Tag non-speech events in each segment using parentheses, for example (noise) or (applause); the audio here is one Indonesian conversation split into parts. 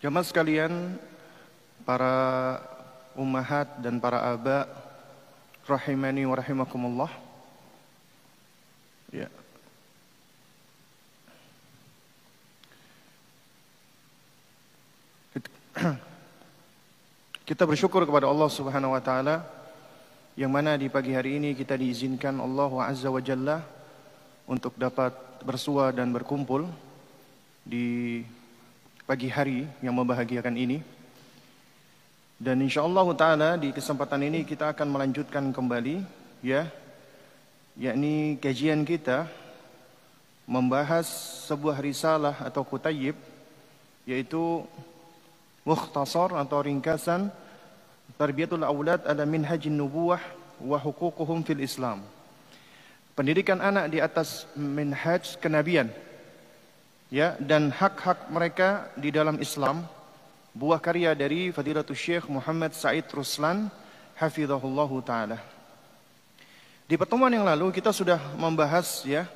Jamaah sekalian, para ummahat dan para aba rahimani wa rahimakumullah. Ya. (clears throat) Kita bersyukur kepada Allah Subhanahu wa taala yang mana di pagi hari ini kita diizinkan Allah Azza wa Jalla untuk dapat bersua dan berkumpul di pagi hari yang membahagiakan ini. Dan insyaallah taala di kesempatan ini kita akan melanjutkan kembali ya yakni kajian kita membahas sebuah risalah atau kutayib yaitu mukhtasar atau ringkasan tarbiyatul aulad ala minhajin nubuwah wa huququhum fil Islam. Pendidikan anak di atas minhaj kenabian ya dan hak-hak mereka di dalam Islam buah karya dari Fadilatul Syekh Muhammad Said Ruslan hafizahullahu taala. Di pertemuan yang lalu kita sudah membahas ya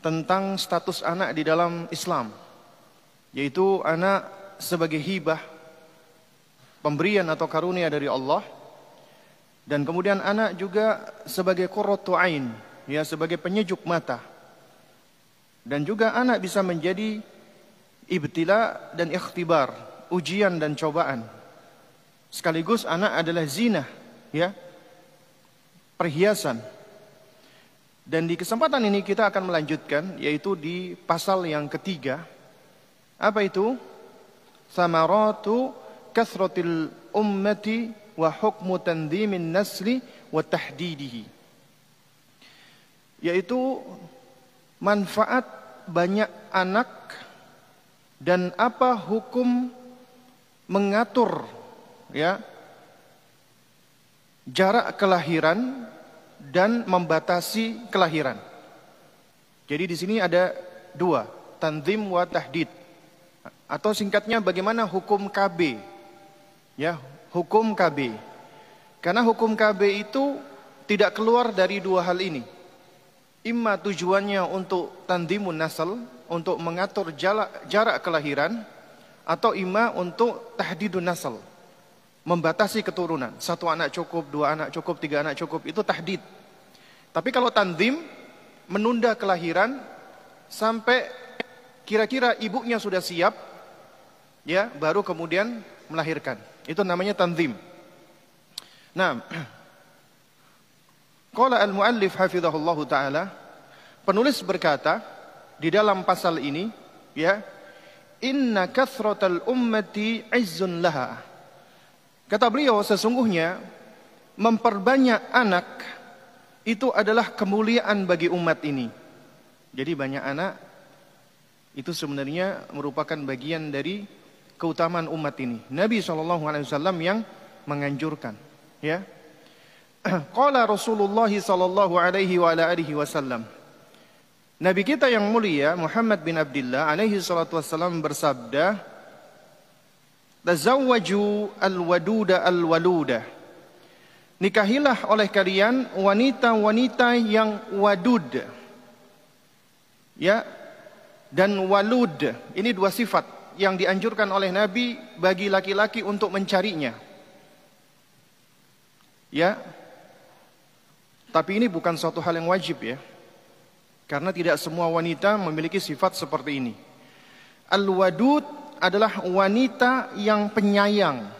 tentang status anak di dalam Islam yaitu anak sebagai hibah pemberian atau karunia dari Allah dan kemudian anak juga sebagai qurratu ain ya sebagai penyejuk mata dan juga anak bisa menjadi ibtila dan ikhtibar, ujian dan cobaan. Sekaligus anak adalah zina, ya. Perhiasan. Dan di kesempatan ini kita akan melanjutkan yaitu di pasal yang ketiga. Apa itu? Samaratu kasratil ummati wa hukmu tanzimin nasli wa tahdidihi. Yaitu manfaat banyak anak dan apa hukum mengatur ya jarak kelahiran dan membatasi kelahiran. Jadi di sini ada dua, tanzim wa tahdid. Atau singkatnya bagaimana hukum KB. Ya, hukum KB. Karena hukum KB itu tidak keluar dari dua hal ini. Imma tujuannya untuk tandimun nasal, untuk mengatur jarak, kelahiran, atau imma untuk tahdidun nasal, membatasi keturunan. Satu anak cukup, dua anak cukup, tiga anak cukup, itu tahdid. Tapi kalau tandim, menunda kelahiran sampai kira-kira ibunya sudah siap, ya baru kemudian melahirkan. Itu namanya tanzim. Nah, (clears throat) Qala al-muallif hafizahullah taala penulis berkata di dalam pasal ini ya inna kathratal ummati izzun laha. Kata beliau sesungguhnya memperbanyak anak itu adalah kemuliaan bagi umat ini. Jadi banyak anak itu sebenarnya merupakan bagian dari keutamaan umat ini. Nabi saw yang menganjurkan ya (clears throat) Qala Rasulullah sallallahu alaihi wa alihi wasallam. Nabi kita yang mulia Muhammad bin Abdullah alaihi salatu wasallam bersabda, "Tazawwaju al-waduda al-waluda." Nikahilah oleh kalian wanita-wanita yang wadud. Ya. Dan walud. Ini dua sifat yang dianjurkan oleh Nabi bagi laki-laki untuk mencarinya. Ya, tapi ini bukan suatu hal yang wajib ya. Karena tidak semua wanita memiliki sifat seperti ini. Al-wadud adalah wanita yang penyayang.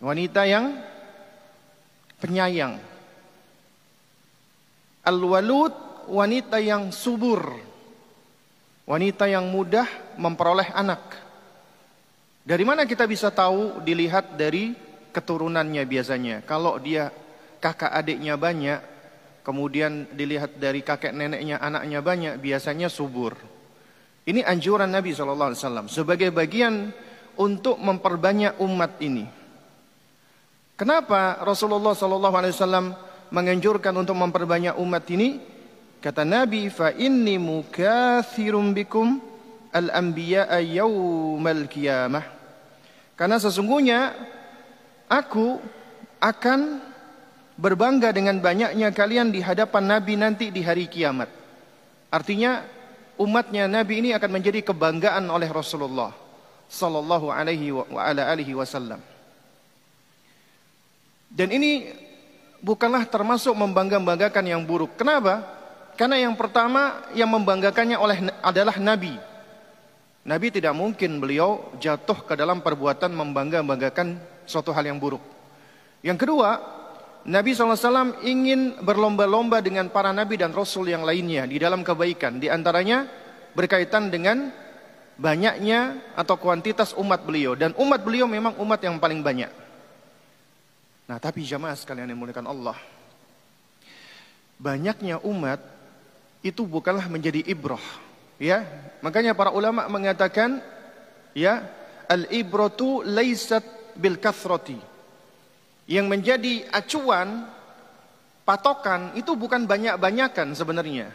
Wanita yang penyayang. Al-walud wanita yang subur. Wanita yang mudah memperoleh anak. Dari mana kita bisa tahu dilihat dari keturunannya biasanya. Kalau dia kakak adiknya banyak, kemudian dilihat dari kakek neneknya anaknya banyak, biasanya subur. Ini anjuran Nabi SAW sebagai bagian untuk memperbanyak umat ini. Kenapa Rasulullah SAW menganjurkan untuk memperbanyak umat ini? Kata Nabi, fa inni mukathirum bikum al-anbiya'a yawmal qiyamah. Karena sesungguhnya aku akan berbangga dengan banyaknya kalian di hadapan Nabi nanti di hari kiamat. Artinya umatnya Nabi ini akan menjadi kebanggaan oleh Rasulullah. sallallahu alaihi wa ala alihi wasallam. Dan ini bukanlah termasuk membangga-banggakan yang buruk. Kenapa? Karena yang pertama yang membanggakannya oleh adalah nabi. Nabi tidak mungkin beliau jatuh ke dalam perbuatan membangga-banggakan suatu hal yang buruk. Yang kedua, Nabi SAW ingin berlomba-lomba dengan para nabi dan rasul yang lainnya di dalam kebaikan. Di antaranya berkaitan dengan banyaknya atau kuantitas umat beliau. Dan umat beliau memang umat yang paling banyak. Nah tapi jamaah sekalian yang muliakan Allah. Banyaknya umat itu bukanlah menjadi ibrah. Ya, makanya para ulama mengatakan ya al ibratu laisat bil kathrati yang menjadi acuan patokan itu bukan banyak-banyakan sebenarnya.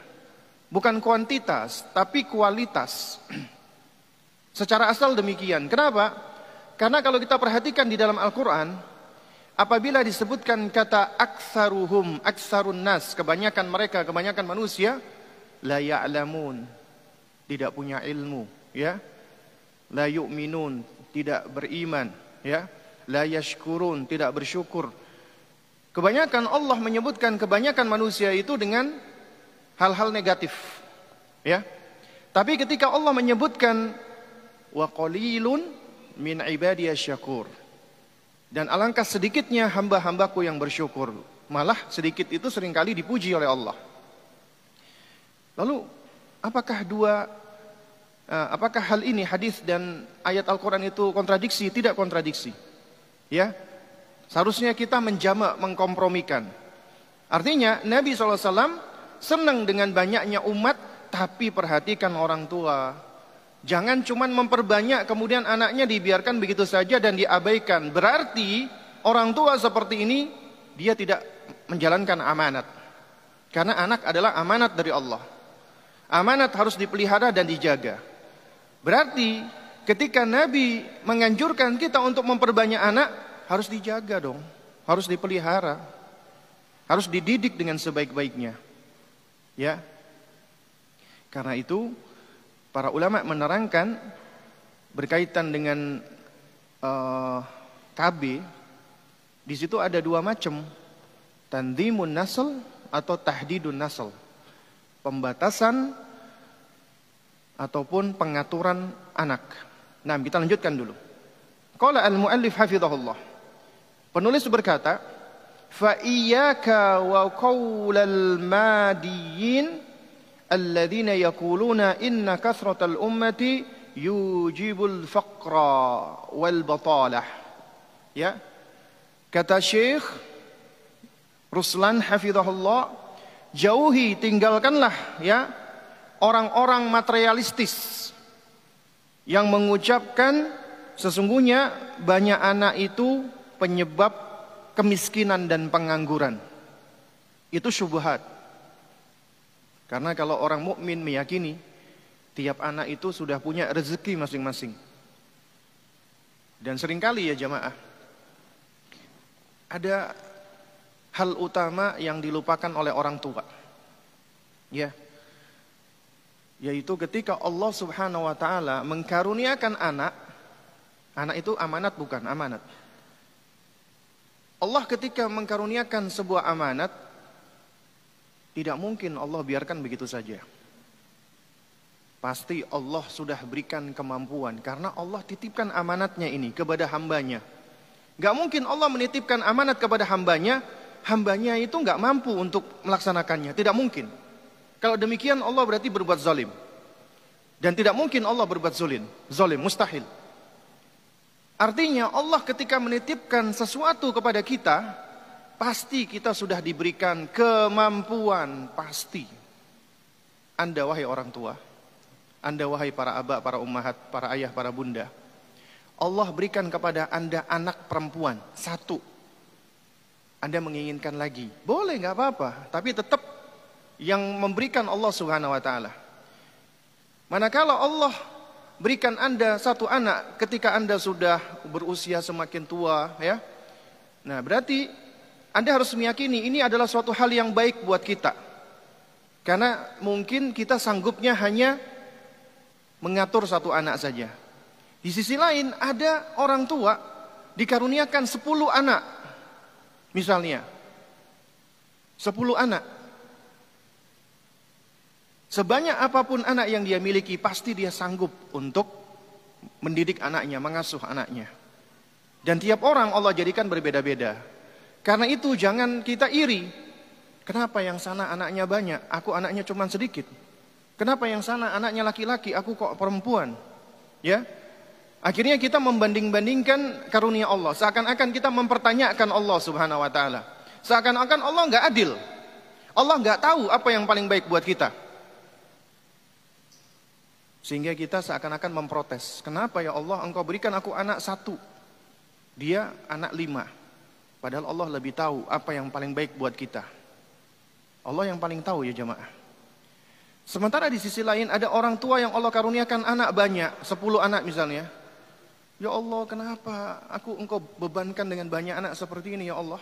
Bukan kuantitas, tapi kualitas. (clears throat) Secara asal demikian. Kenapa? Karena kalau kita perhatikan di dalam Al-Quran, apabila disebutkan kata aksaruhum, aksarun nas, kebanyakan mereka, kebanyakan manusia, la ya'lamun, tidak punya ilmu, ya. La yu'minun, tidak beriman, ya la yashkurun, tidak bersyukur. Kebanyakan Allah menyebutkan kebanyakan manusia itu dengan hal-hal negatif. Ya. Tapi ketika Allah menyebutkan wa qalilun min ibadiyasy syakur. Dan alangkah sedikitnya hamba-hambaku yang bersyukur. Malah sedikit itu sering kali dipuji oleh Allah. Lalu apakah dua eh, apakah hal ini hadis dan ayat Al-Qur'an itu kontradiksi? Tidak kontradiksi. Ya, seharusnya kita menjamak, mengkompromikan. Artinya Nabi SAW senang dengan banyaknya umat, tapi perhatikan orang tua. Jangan cuma memperbanyak kemudian anaknya dibiarkan begitu saja dan diabaikan. Berarti orang tua seperti ini dia tidak menjalankan amanat. Karena anak adalah amanat dari Allah. Amanat harus dipelihara dan dijaga. Berarti ketika Nabi menganjurkan kita untuk memperbanyak anak, harus dijaga dong, harus dipelihara, harus dididik dengan sebaik-baiknya. Ya. Karena itu para ulama menerangkan berkaitan dengan uh, eh, KB di situ ada dua macam. Tandimun nasl atau tahdidun nasl. Pembatasan ataupun pengaturan anak. Nah, kita lanjutkan dulu. Qala al-muallif hafizahullah. Penulis berkata, "Fa iyyaka wa qaulal madiyin alladziina yaquluna inna kathratal ummati yujibul faqra wal batalah." Ya. Kata Syekh Ruslan hafizahullah, jauhi tinggalkanlah ya orang-orang materialistis yang mengucapkan sesungguhnya banyak anak itu penyebab kemiskinan dan pengangguran. Itu syubhat. Karena kalau orang mukmin meyakini tiap anak itu sudah punya rezeki masing-masing. Dan sering kali ya jamaah ada hal utama yang dilupakan oleh orang tua. Ya, yaitu ketika Allah Subhanahu wa taala mengkaruniakan anak, anak itu amanat bukan amanat. Allah ketika mengkaruniakan sebuah amanat tidak mungkin Allah biarkan begitu saja. Pasti Allah sudah berikan kemampuan karena Allah titipkan amanatnya ini kepada hambanya. Gak mungkin Allah menitipkan amanat kepada hambanya, hambanya itu gak mampu untuk melaksanakannya. Tidak mungkin. Kalau demikian Allah berarti berbuat zalim. Dan tidak mungkin Allah berbuat zalim, zalim mustahil. Artinya Allah ketika menitipkan sesuatu kepada kita, pasti kita sudah diberikan kemampuan, pasti. Anda wahai orang tua, Anda wahai para abah, para ummahat, para ayah, para bunda. Allah berikan kepada Anda anak perempuan, satu. Anda menginginkan lagi, boleh nggak apa-apa, tapi tetap yang memberikan Allah Subhanahu wa taala. Manakala Allah berikan Anda satu anak ketika Anda sudah berusia semakin tua ya. Nah, berarti Anda harus meyakini ini adalah suatu hal yang baik buat kita. Karena mungkin kita sanggupnya hanya mengatur satu anak saja. Di sisi lain ada orang tua dikaruniakan 10 anak. Misalnya. 10 anak. Sebanyak apa pun anak yang dia miliki, pasti dia sanggup untuk mendidik anaknya, mengasuh anaknya. Dan tiap orang Allah jadikan berbeda-beda. Karena itu jangan kita iri. Kenapa yang sana anaknya banyak, aku anaknya cuma sedikit. Kenapa yang sana anaknya laki-laki, aku kok perempuan? Ya, Akhirnya kita membanding-bandingkan karunia Allah. Seakan-akan kita mempertanyakan Allah subhanahu wa ta'ala. Seakan-akan Allah nggak adil. Allah nggak tahu apa yang paling baik buat kita. Sehingga kita seakan-akan memprotes. Kenapa ya Allah engkau berikan aku anak satu. Dia anak lima. Padahal Allah lebih tahu apa yang paling baik buat kita. Allah yang paling tahu ya jemaah. Sementara di sisi lain ada orang tua yang Allah karuniakan anak banyak. Sepuluh anak misalnya. Ya Allah kenapa aku engkau bebankan dengan banyak anak seperti ini ya Allah.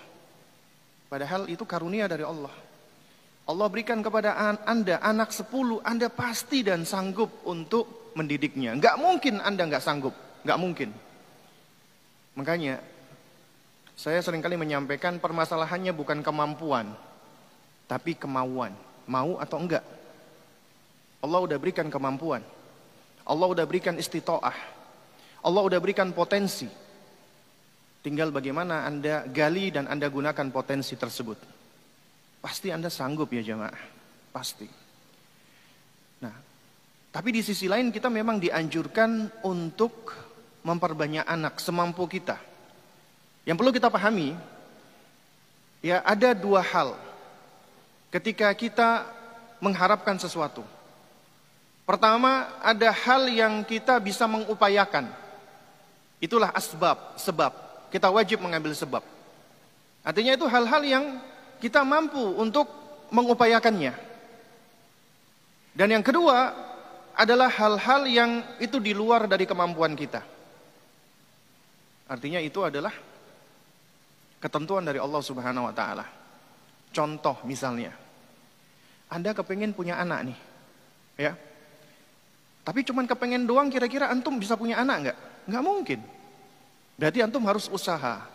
Padahal itu karunia dari Allah. Allah berikan kepada anda anak sepuluh, anda pasti dan sanggup untuk mendidiknya. Enggak mungkin anda enggak sanggup, enggak mungkin. Makanya saya sering kali menyampaikan permasalahannya bukan kemampuan, tapi kemauan. Mau atau enggak? Allah udah berikan kemampuan. Allah udah berikan istitoah. Allah udah berikan potensi. Tinggal bagaimana Anda gali dan Anda gunakan potensi tersebut. Pasti Anda sanggup ya jemaah. Pasti. Nah, tapi di sisi lain kita memang dianjurkan untuk memperbanyak anak semampu kita. Yang perlu kita pahami, ya ada dua hal ketika kita mengharapkan sesuatu. Pertama, ada hal yang kita bisa mengupayakan. Itulah asbab, sebab. Kita wajib mengambil sebab. Artinya itu hal-hal yang kita mampu untuk mengupayakannya. Dan yang kedua adalah hal-hal yang itu di luar dari kemampuan kita. Artinya itu adalah ketentuan dari Allah Subhanahu wa taala. Contoh misalnya, Anda kepengen punya anak nih. Ya. Tapi cuman kepengen doang kira-kira antum bisa punya anak enggak? Enggak mungkin. Berarti antum harus usaha.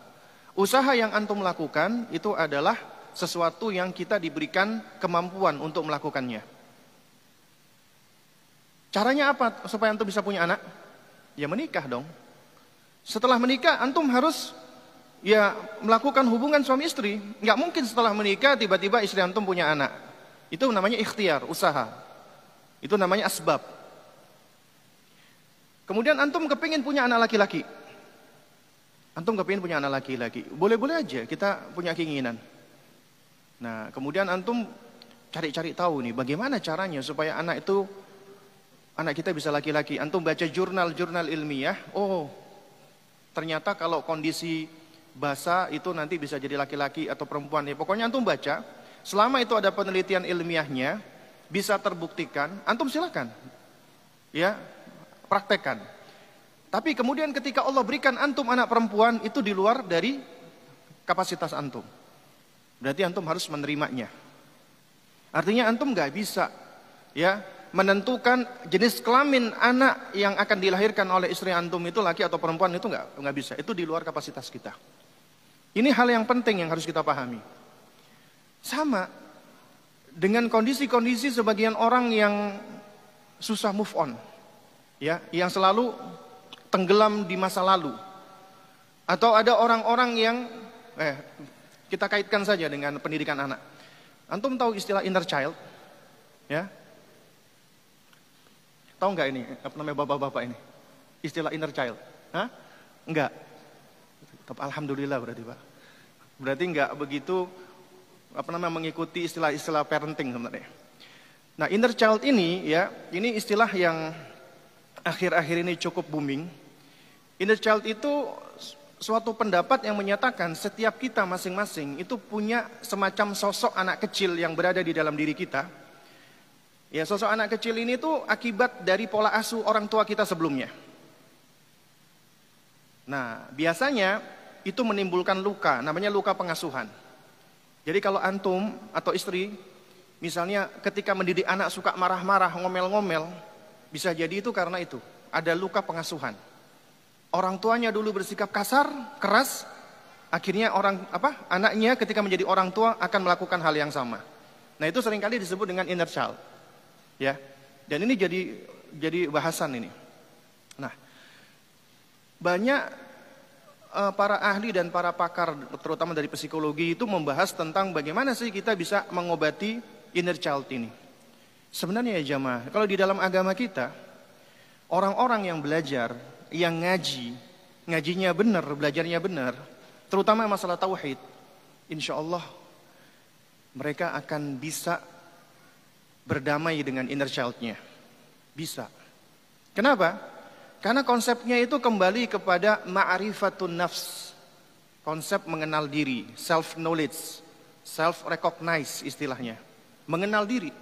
Usaha yang antum lakukan itu adalah sesuatu yang kita diberikan kemampuan untuk melakukannya. Caranya apa supaya antum bisa punya anak? Ya menikah dong. Setelah menikah antum harus ya melakukan hubungan suami istri. Nggak mungkin setelah menikah tiba-tiba istri antum punya anak. Itu namanya ikhtiar, usaha. Itu namanya asbab. Kemudian antum kepingin punya anak laki-laki. Antum kepingin punya anak laki-laki. Boleh-boleh aja kita punya keinginan. Nah, kemudian antum cari-cari tahu nih bagaimana caranya supaya anak itu anak kita bisa laki-laki. Antum baca jurnal-jurnal ilmiah, oh ternyata kalau kondisi bahasa itu nanti bisa jadi laki-laki atau perempuan. Ya, pokoknya antum baca, selama itu ada penelitian ilmiahnya, bisa terbuktikan, antum silakan. Ya, praktekkan. Tapi kemudian ketika Allah berikan antum anak perempuan itu di luar dari kapasitas antum. Berarti antum harus menerimanya. Artinya antum nggak bisa ya menentukan jenis kelamin anak yang akan dilahirkan oleh istri antum itu laki atau perempuan itu nggak nggak bisa. Itu di luar kapasitas kita. Ini hal yang penting yang harus kita pahami. Sama dengan kondisi-kondisi sebagian orang yang susah move on. Ya, yang selalu tenggelam di masa lalu. Atau ada orang-orang yang eh kita kaitkan saja dengan pendidikan anak. Antum tahu istilah inner child? Ya? Tahu nggak ini apa namanya bapak-bapak ini? Istilah inner child? Hah? Enggak. Alhamdulillah berarti Pak. Berarti enggak begitu apa namanya mengikuti istilah-istilah parenting sebenarnya. Nah, inner child ini ya, ini istilah yang akhir-akhir ini cukup booming. Inner child itu suatu pendapat yang menyatakan setiap kita masing-masing itu punya semacam sosok anak kecil yang berada di dalam diri kita. Ya, sosok anak kecil ini tuh akibat dari pola asuh orang tua kita sebelumnya. Nah, biasanya itu menimbulkan luka, namanya luka pengasuhan. Jadi kalau antum atau istri, misalnya ketika mendidik anak suka marah-marah, ngomel-ngomel, bisa jadi itu karena itu, ada luka pengasuhan. Orang tuanya dulu bersikap kasar, keras, akhirnya orang apa? Anaknya ketika menjadi orang tua akan melakukan hal yang sama. Nah, itu sering kali disebut dengan inner child. Ya. Dan ini jadi jadi bahasan ini. Nah, banyak uh, para ahli dan para pakar terutama dari psikologi itu membahas tentang bagaimana sih kita bisa mengobati inner child ini. Sebenarnya ya jamaah, kalau di dalam agama kita orang-orang yang belajar yang ngaji, ngajinya benar, belajarnya benar, terutama masalah tauhid, insya Allah mereka akan bisa berdamai dengan inner childnya. Bisa. Kenapa? Karena konsepnya itu kembali kepada ma'rifatun nafs. Konsep mengenal diri, self knowledge, self recognize istilahnya. Mengenal diri.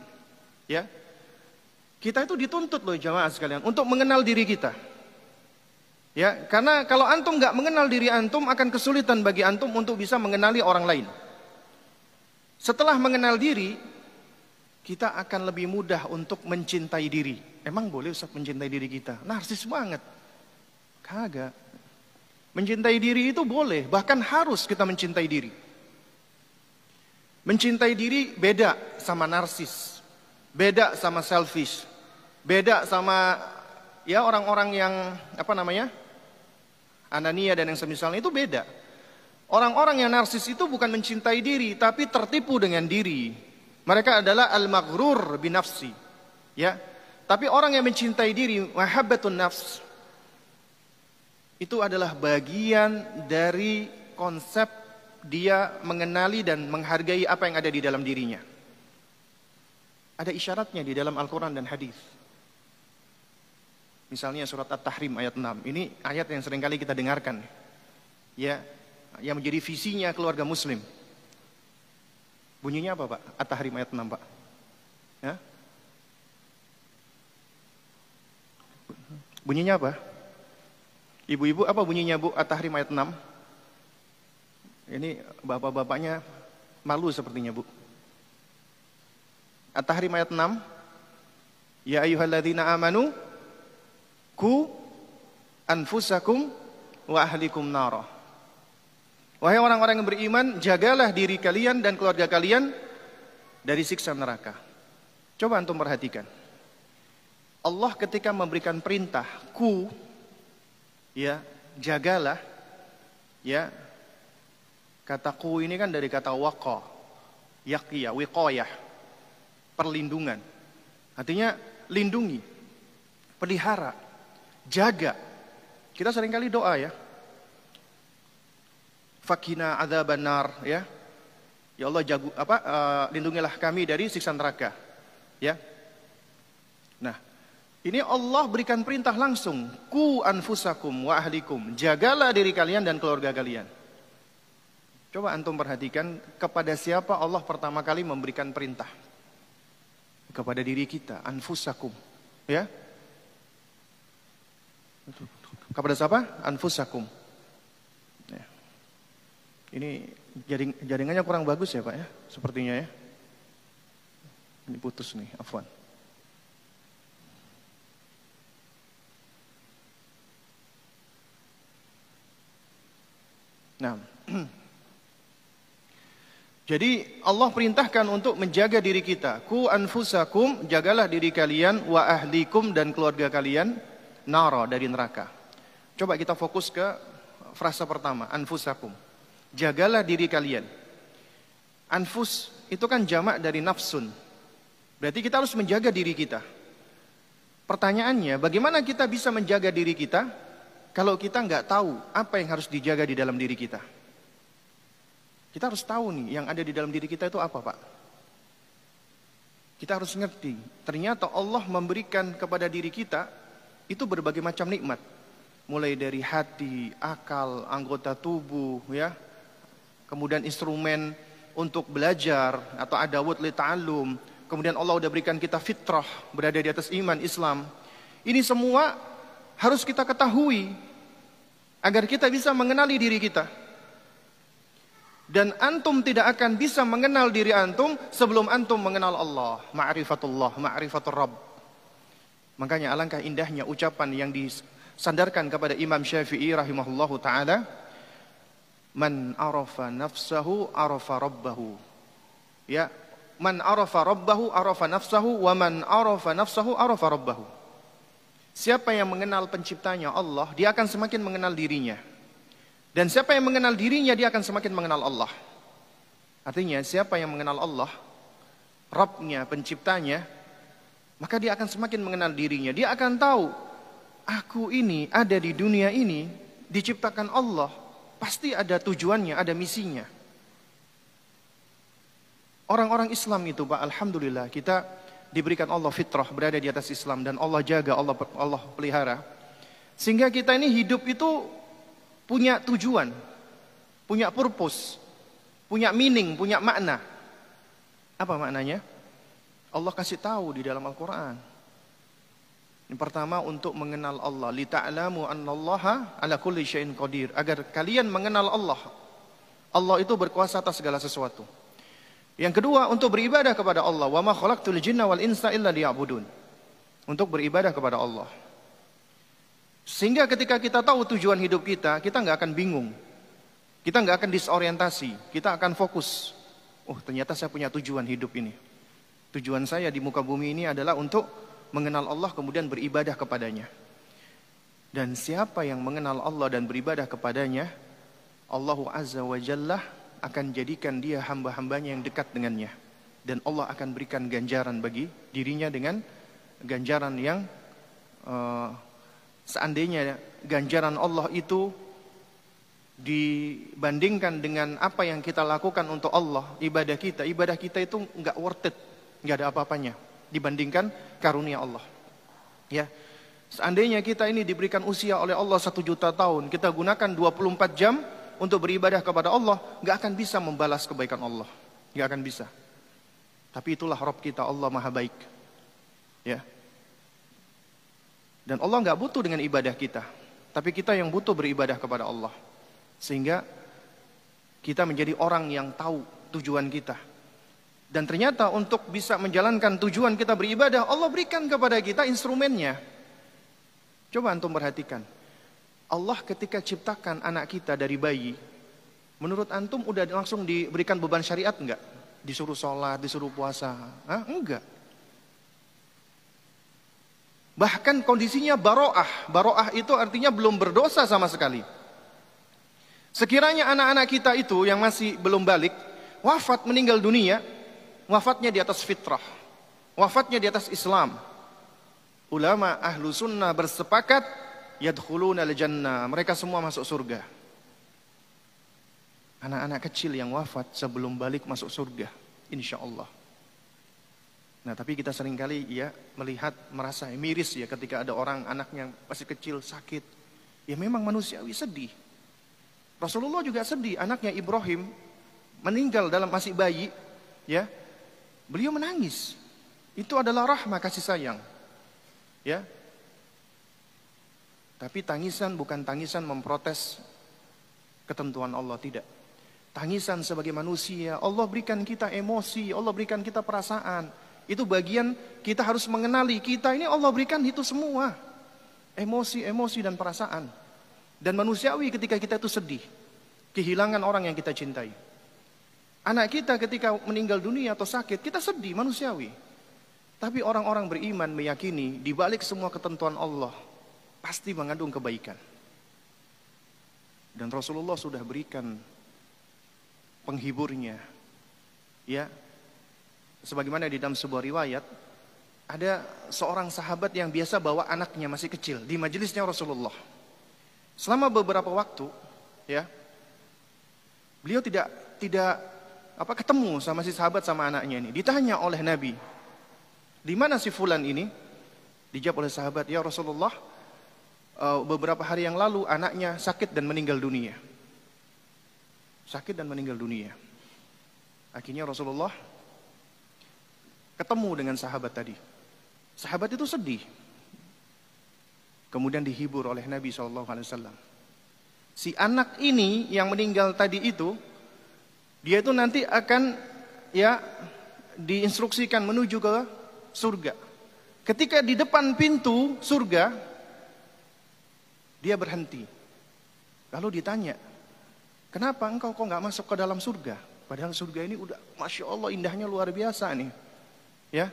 Ya. Kita itu dituntut loh jamaah sekalian untuk mengenal diri kita. Ya, karena kalau antum nggak mengenal diri antum akan kesulitan bagi antum untuk bisa mengenali orang lain. Setelah mengenal diri, kita akan lebih mudah untuk mencintai diri. Emang boleh Ustaz mencintai diri kita? Narsis banget. Kagak. Mencintai diri itu boleh, bahkan harus kita mencintai diri. Mencintai diri beda sama narsis. Beda sama selfish. Beda sama ya orang-orang yang apa namanya? Anania dan yang semisalnya itu beda. Orang-orang yang narsis itu bukan mencintai diri, tapi tertipu dengan diri. Mereka adalah al-maghrur binafsi. Ya. Tapi orang yang mencintai diri, mahabbatun nafs, itu adalah bagian dari konsep dia mengenali dan menghargai apa yang ada di dalam dirinya. Ada isyaratnya di dalam Al-Quran dan hadis. Misalnya surat At-Tahrim ayat 6. Ini ayat yang sering kali kita dengarkan. Ya, yang menjadi visinya keluarga muslim. Bunyinya apa, Pak? At-Tahrim ayat 6, Pak. Ya? Bunyinya apa? Ibu-ibu apa bunyinya, Bu? At-Tahrim ayat 6. Ini bapak-bapaknya malu sepertinya, Bu. At-Tahrim ayat 6. Ya ayyuhalladzina amanu ku anfusakum wa ahlikum nara. Wahai orang-orang yang beriman, jagalah diri kalian dan keluarga kalian dari siksa neraka. Coba antum perhatikan. Allah ketika memberikan perintah, ku ya, jagalah ya. Kata ku ini kan dari kata waqa, yaqiya, wiqayah, perlindungan. Artinya lindungi, pelihara, jaga. Kita sering kali doa ya. Fakina adzaban nar ya. Ya Allah jago apa uh, lindungilah kami dari siksa neraka. Ya. Nah, ini Allah berikan perintah langsung, ku anfusakum wa ahlikum, jagalah diri kalian dan keluarga kalian. Coba antum perhatikan kepada siapa Allah pertama kali memberikan perintah? Kepada diri kita, anfusakum, ya. Kepada siapa? Anfusakum. Ya. Ini jaring, jaringannya kurang bagus ya Pak ya, sepertinya ya. Ini putus nih, afwan. Nah, (clears throat) jadi Allah perintahkan untuk menjaga diri kita. Ku anfusakum, jagalah diri kalian, wa ahlikum dan keluarga kalian nara dari neraka. Coba kita fokus ke frasa pertama, anfusakum. Jagalah diri kalian. Anfus itu kan jamak dari nafsun. Berarti kita harus menjaga diri kita. Pertanyaannya, bagaimana kita bisa menjaga diri kita kalau kita nggak tahu apa yang harus dijaga di dalam diri kita? Kita harus tahu nih yang ada di dalam diri kita itu apa, Pak? Kita harus ngerti. Ternyata Allah memberikan kepada diri kita itu berbagai macam nikmat. Mulai dari hati, akal, anggota tubuh, ya. Kemudian instrumen untuk belajar atau adawud li ta'allum. Kemudian Allah sudah berikan kita fitrah, berada di atas iman Islam. Ini semua harus kita ketahui agar kita bisa mengenali diri kita. Dan antum tidak akan bisa mengenal diri antum sebelum antum mengenal Allah. Ma'rifatullah, ma'rifatul Rabb. Makanya alangkah indahnya ucapan yang sandarkan kepada Imam Syafi'i rahimahullahu taala man arafa nafsahu arafa rabbahu. Ya man arafa rabbahu arafa nafsahu wa man arafa nafsahu arafa rabbahu. Siapa yang mengenal penciptanya Allah dia akan semakin mengenal dirinya. Dan siapa yang mengenal dirinya dia akan semakin mengenal Allah. Artinya siapa yang mengenal Allah Rabbnya penciptanya maka dia akan semakin mengenal dirinya dia akan tahu aku ini ada di dunia ini diciptakan Allah, pasti ada tujuannya, ada misinya. Orang-orang Islam itu, Pak, alhamdulillah kita diberikan Allah fitrah berada di atas Islam dan Allah jaga, Allah Allah pelihara. Sehingga kita ini hidup itu punya tujuan, punya purpose, punya meaning, punya makna. Apa maknanya? Allah kasih tahu di dalam Al-Qur'an. Yang pertama untuk mengenal Allah, li ta'lamu annallaha ala kulli syai'in qadir, agar kalian mengenal Allah. Allah itu berkuasa atas segala sesuatu. Yang kedua untuk beribadah kepada Allah, wa ma khalaqtul jinna wal insa illa liya'budun. Untuk beribadah kepada Allah. Sehingga ketika kita tahu tujuan hidup kita, kita nggak akan bingung. Kita nggak akan disorientasi, kita akan fokus. Oh, ternyata saya punya tujuan hidup ini. Tujuan saya di muka bumi ini adalah untuk mengenal Allah kemudian beribadah kepadanya. Dan siapa yang mengenal Allah dan beribadah kepadanya, Allah Azza wa Jalla akan jadikan dia hamba-hambanya yang dekat dengannya. Dan Allah akan berikan ganjaran bagi dirinya dengan ganjaran yang uh, seandainya ganjaran Allah itu dibandingkan dengan apa yang kita lakukan untuk Allah, ibadah kita, ibadah kita itu nggak worth it, nggak ada apa-apanya dibandingkan karunia Allah. Ya, seandainya kita ini diberikan usia oleh Allah satu juta tahun, kita gunakan 24 jam untuk beribadah kepada Allah, nggak akan bisa membalas kebaikan Allah, nggak akan bisa. Tapi itulah Rob kita Allah Maha Baik. Ya. Dan Allah nggak butuh dengan ibadah kita, tapi kita yang butuh beribadah kepada Allah, sehingga kita menjadi orang yang tahu tujuan kita, dan ternyata untuk bisa menjalankan tujuan kita beribadah, Allah berikan kepada kita instrumennya. Coba antum perhatikan. Allah ketika ciptakan anak kita dari bayi, menurut antum udah langsung diberikan beban syariat enggak? Disuruh sholat, disuruh puasa? Hah? Enggak. Bahkan kondisinya baroah. Baroah itu artinya belum berdosa sama sekali. Sekiranya anak-anak kita itu yang masih belum balik, wafat meninggal dunia, wafatnya di atas fitrah, wafatnya di atas Islam. Ulama ahlu sunnah bersepakat yadkhuluna al-jannah. Mereka semua masuk surga. Anak-anak kecil yang wafat sebelum balik masuk surga. Insya Allah. Nah tapi kita sering kali ya melihat merasa miris ya ketika ada orang anaknya masih kecil sakit. Ya memang manusiawi sedih. Rasulullah juga sedih anaknya Ibrahim meninggal dalam masih bayi ya Beliau menangis. Itu adalah rahmah kasih sayang. Ya. Tapi tangisan bukan tangisan memprotes ketentuan Allah tidak. Tangisan sebagai manusia, Allah berikan kita emosi, Allah berikan kita perasaan. Itu bagian kita harus mengenali kita ini Allah berikan itu semua. Emosi, emosi dan perasaan. Dan manusiawi ketika kita itu sedih. Kehilangan orang yang kita cintai. Anak kita ketika meninggal dunia atau sakit, kita sedih manusiawi. Tapi orang-orang beriman meyakini di balik semua ketentuan Allah pasti mengandung kebaikan. Dan Rasulullah sudah berikan penghiburnya. Ya. Sebagaimana di dalam sebuah riwayat ada seorang sahabat yang biasa bawa anaknya masih kecil di majelisnya Rasulullah. Selama beberapa waktu, ya. Beliau tidak tidak apa ketemu sama si sahabat sama anaknya ini. Ditanya oleh Nabi, di mana si fulan ini? Dijawab oleh sahabat, ya Rasulullah, uh, beberapa hari yang lalu anaknya sakit dan meninggal dunia. Sakit dan meninggal dunia. Akhirnya Rasulullah ketemu dengan sahabat tadi. Sahabat itu sedih. Kemudian dihibur oleh Nabi SAW. Si anak ini yang meninggal tadi itu dia itu nanti akan ya diinstruksikan menuju ke surga. Ketika di depan pintu surga, Dia berhenti. Lalu ditanya, kenapa engkau kok nggak masuk ke dalam surga? Padahal surga ini udah, masya Allah indahnya luar biasa nih. Ya,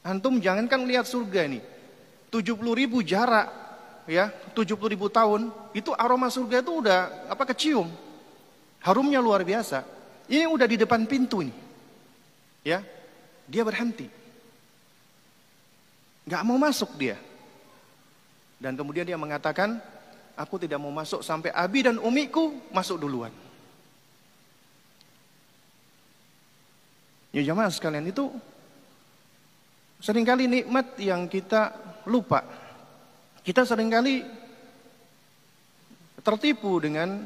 antum jangankan lihat surga nih, 70 ribu jarak, ya, 70 ribu tahun, itu aroma surga itu udah apa kecium, harumnya luar biasa. Ini udah di depan pintu nih, ya, dia berhenti, nggak mau masuk dia. Dan kemudian dia mengatakan, aku tidak mau masuk sampai abi dan umiku masuk duluan. Ya jamaah sekalian itu sering kali nikmat yang kita lupa. Kita sering kali tertipu dengan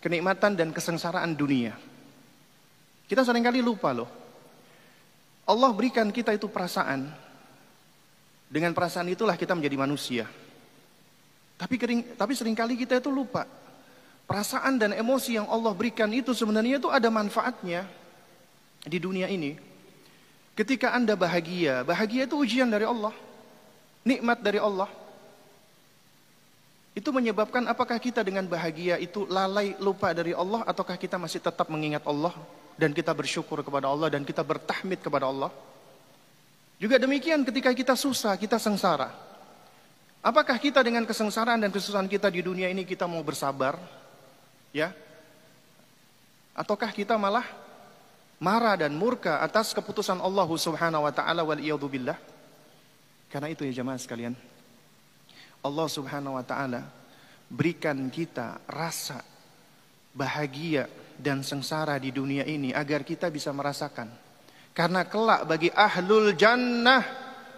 kenikmatan dan kesengsaraan dunia. Kita sering kali lupa loh. Allah berikan kita itu perasaan. Dengan perasaan itulah kita menjadi manusia. Tapi kering, tapi sering kali kita itu lupa. Perasaan dan emosi yang Allah berikan itu sebenarnya itu ada manfaatnya di dunia ini. Ketika Anda bahagia, bahagia itu ujian dari Allah. Nikmat dari Allah. Itu menyebabkan apakah kita dengan bahagia itu lalai lupa dari Allah ataukah kita masih tetap mengingat Allah dan kita bersyukur kepada Allah dan kita bertahmid kepada Allah. Juga demikian ketika kita susah, kita sengsara. Apakah kita dengan kesengsaraan dan kesusahan kita di dunia ini kita mau bersabar? Ya? Ataukah kita malah marah dan murka atas keputusan Allah Subhanahu wa taala wal billah? Karena itu ya jemaah sekalian. Allah Subhanahu wa taala berikan kita rasa bahagia dan sengsara di dunia ini agar kita bisa merasakan. Karena kelak bagi ahlul jannah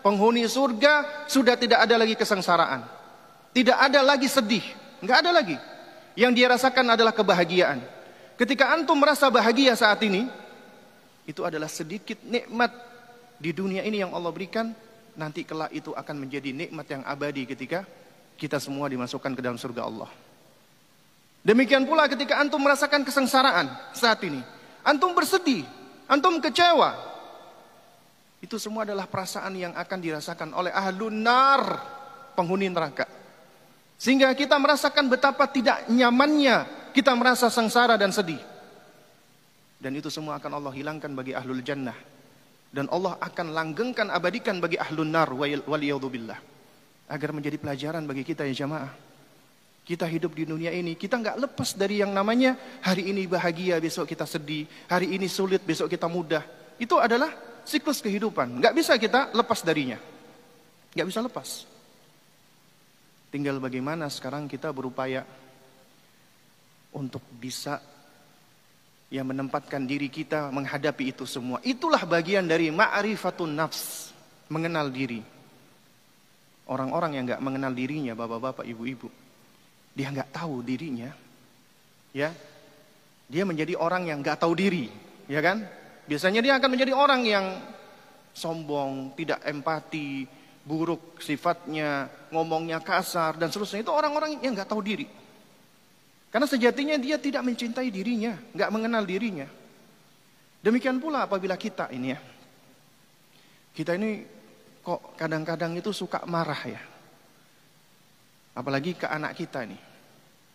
penghuni surga sudah tidak ada lagi kesengsaraan. Tidak ada lagi sedih. Enggak ada lagi. Yang dia rasakan adalah kebahagiaan. Ketika antum merasa bahagia saat ini, itu adalah sedikit nikmat di dunia ini yang Allah berikan. Nanti kelak itu akan menjadi nikmat yang abadi ketika kita semua dimasukkan ke dalam surga Allah. Demikian pula ketika antum merasakan kesengsaraan saat ini. Antum bersedih, antum kecewa, itu semua adalah perasaan yang akan dirasakan oleh ahlun nar, penghuni neraka. Sehingga kita merasakan betapa tidak nyamannya kita merasa sengsara dan sedih. Dan itu semua akan Allah hilangkan bagi ahlul jannah. Dan Allah akan langgengkan, abadikan bagi ahlun nar waliyadzubillah. Agar menjadi pelajaran bagi kita ya jamaah. Kita hidup di dunia ini, kita nggak lepas dari yang namanya hari ini bahagia, besok kita sedih. Hari ini sulit, besok kita mudah. Itu adalah siklus kehidupan. Nggak bisa kita lepas darinya. Nggak bisa lepas. Tinggal bagaimana sekarang kita berupaya untuk bisa yang menempatkan diri kita menghadapi itu semua. Itulah bagian dari ma'rifatun nafs, mengenal diri. Orang-orang yang nggak mengenal dirinya, bapak-bapak, ibu-ibu, dia nggak tahu dirinya, ya, dia menjadi orang yang nggak tahu diri, ya kan? Biasanya dia akan menjadi orang yang sombong, tidak empati, buruk sifatnya, ngomongnya kasar dan seterusnya. Itu orang-orang yang nggak tahu diri. Karena sejatinya dia tidak mencintai dirinya, nggak mengenal dirinya. Demikian pula apabila kita ini ya, kita ini kok kadang-kadang itu suka marah ya. Apalagi ke anak kita ini.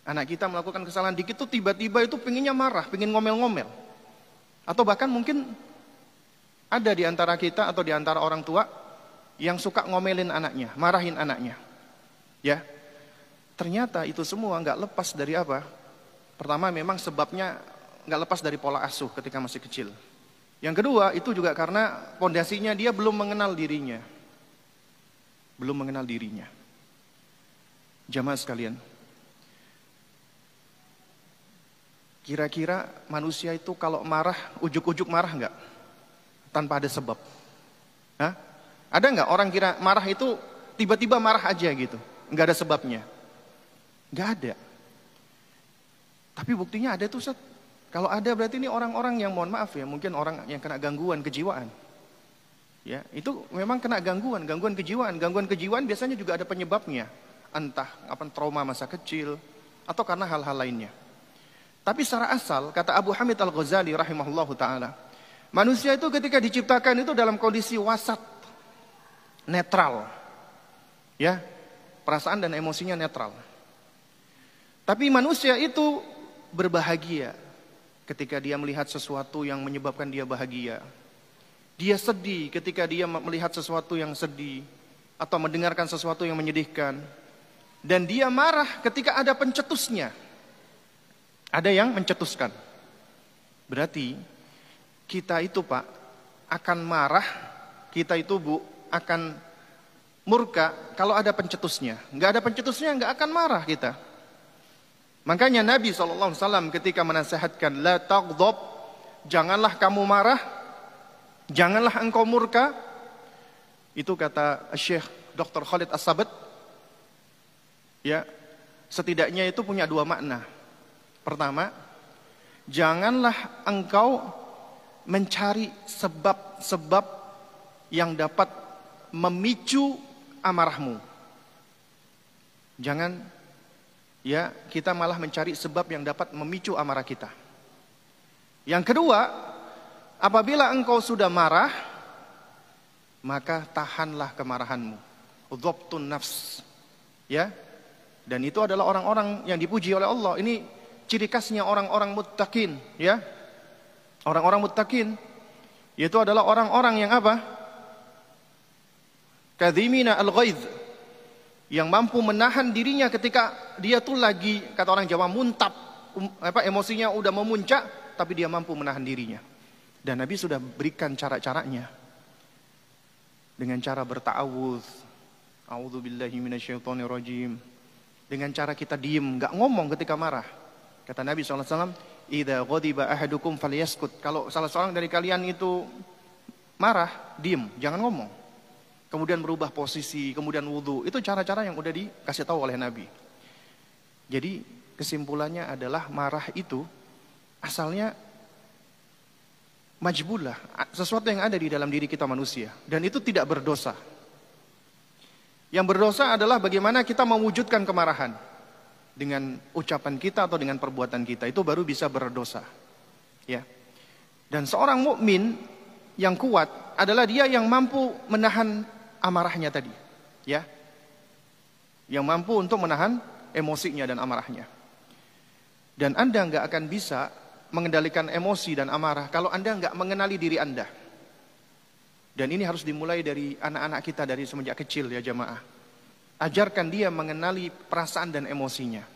Anak kita melakukan kesalahan dikit tuh tiba-tiba itu pinginnya marah, pingin ngomel-ngomel. Atau bahkan mungkin ada di antara kita atau di antara orang tua yang suka ngomelin anaknya, marahin anaknya. Ya. Ternyata itu semua nggak lepas dari apa? Pertama memang sebabnya nggak lepas dari pola asuh ketika masih kecil. Yang kedua itu juga karena pondasinya dia belum mengenal dirinya. Belum mengenal dirinya. Jamaah sekalian, Kira-kira manusia itu kalau marah, ujuk-ujuk marah enggak? Tanpa ada sebab. Hah? Ada enggak orang kira marah itu tiba-tiba marah aja gitu? Enggak ada sebabnya. Enggak ada. Tapi buktinya ada tuh Ustaz. Kalau ada berarti ini orang-orang yang mohon maaf ya, mungkin orang yang kena gangguan kejiwaan. Ya, itu memang kena gangguan, gangguan kejiwaan. Gangguan kejiwaan biasanya juga ada penyebabnya. Entah apa trauma masa kecil atau karena hal-hal lainnya. Tapi secara asal, kata Abu Hamid Al-Ghazali rahimahullah ta'ala. Manusia itu ketika diciptakan itu dalam kondisi wasat. Netral. Ya. perasaan dan emosinya netral. Tapi manusia itu berbahagia ketika dia melihat sesuatu yang menyebabkan dia bahagia. Dia sedih ketika dia melihat sesuatu yang sedih atau mendengarkan sesuatu yang menyedihkan. Dan dia marah ketika ada pencetusnya. Ada yang mencetuskan. Berarti kita itu Pak akan marah, kita itu Bu akan murka kalau ada pencetusnya. Enggak ada pencetusnya enggak akan marah kita. Makanya Nabi SAW ketika menasehatkan la taghdab, janganlah kamu marah, janganlah engkau murka. Itu kata Syekh Dr. Khalid As-Sabat. Ya, setidaknya itu punya dua makna. Pertama, janganlah engkau mencari sebab-sebab yang dapat memicu amarahmu. Jangan ya kita malah mencari sebab yang dapat memicu amarah kita. Yang kedua, apabila engkau sudah marah, maka tahanlah kemarahanmu. Dhabtun nafs. Ya. Dan itu adalah orang-orang yang dipuji oleh Allah. Ini ciri khasnya orang-orang muttaqin, ya. Orang-orang muttaqin yaitu adalah orang-orang yang apa? Kadhimina al-ghaidh yang mampu menahan dirinya ketika dia tuh lagi kata orang Jawa muntap um, apa emosinya udah memuncak tapi dia mampu menahan dirinya. Dan Nabi sudah berikan cara-caranya. Dengan cara berta'awudz. A'udzubillahi. Dengan cara kita diem, nggak ngomong ketika marah. Kata Nabi SAW, Ida ghadiba ahadukum falyaskut. Kalau salah seorang dari kalian itu marah, diem, jangan ngomong kemudian berubah posisi, kemudian wudhu. Itu cara-cara yang udah dikasih tahu oleh Nabi. Jadi kesimpulannya adalah marah itu asalnya majbulah, sesuatu yang ada di dalam diri kita manusia. Dan itu tidak berdosa. Yang berdosa adalah bagaimana kita mewujudkan kemarahan. Dengan ucapan kita atau dengan perbuatan kita. Itu baru bisa berdosa. Ya. Dan seorang mukmin yang kuat adalah dia yang mampu menahan amarahnya tadi, ya. Yang mampu untuk menahan emosinya dan amarahnya. Dan Anda nggak akan bisa mengendalikan emosi dan amarah kalau Anda nggak mengenali diri Anda. Dan ini harus dimulai dari anak-anak kita dari semenjak kecil ya jamaah. Ajarkan dia mengenali perasaan dan emosinya.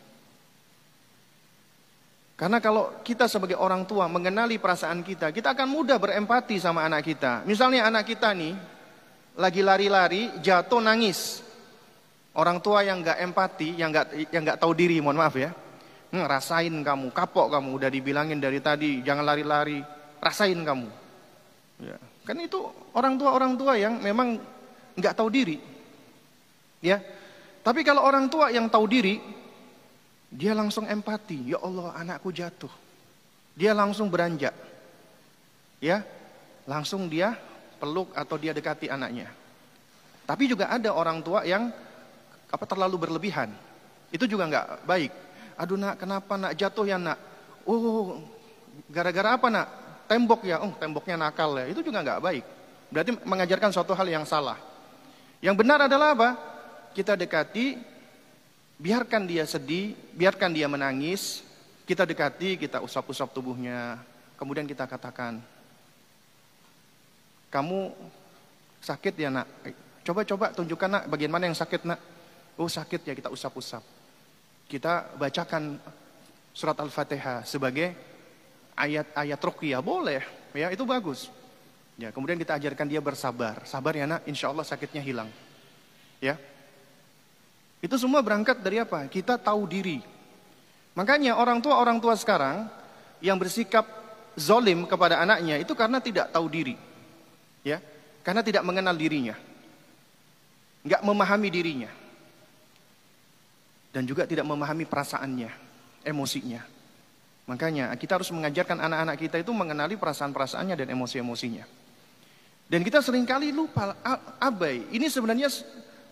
Karena kalau kita sebagai orang tua mengenali perasaan kita, kita akan mudah berempati sama anak kita. Misalnya anak kita nih lagi lari-lari jatuh nangis. Orang tua yang nggak empati, yang nggak yang nggak tahu diri, mohon maaf ya. Ngerasain kamu, kapok kamu, udah dibilangin dari tadi, jangan lari-lari, rasain kamu. Ya, kan itu orang tua orang tua yang memang nggak tahu diri. Ya, tapi kalau orang tua yang tahu diri, dia langsung empati. Ya Allah, anakku jatuh. Dia langsung beranjak. Ya, langsung dia peluk atau dia dekati anaknya. Tapi juga ada orang tua yang apa terlalu berlebihan. Itu juga nggak baik. Aduh nak, kenapa nak jatuh ya nak? Oh, gara-gara apa nak? Tembok ya, oh temboknya nakal ya. Itu juga nggak baik. Berarti mengajarkan suatu hal yang salah. Yang benar adalah apa? Kita dekati, biarkan dia sedih, biarkan dia menangis, kita dekati, kita usap-usap tubuhnya, kemudian kita katakan, kamu sakit ya nak? Coba-coba tunjukkan nak bagian mana yang sakit nak? Oh sakit ya kita usap-usap. Kita bacakan surat Al-Fatihah sebagai ayat-ayat ruqyah boleh ya itu bagus. Ya kemudian kita ajarkan dia bersabar. Sabar ya nak, insya Allah sakitnya hilang. Ya. Itu semua berangkat dari apa? Kita tahu diri. Makanya orang tua orang tua sekarang yang bersikap zolim kepada anaknya itu karena tidak tahu diri ya? Karena tidak mengenal dirinya. Nggak memahami dirinya. Dan juga tidak memahami perasaannya emosinya. Makanya kita harus mengajarkan anak-anak kita itu mengenali perasaan-perasaannya dan emosi-emosinya. Dan kita sering kali lupa abai ini sebenarnya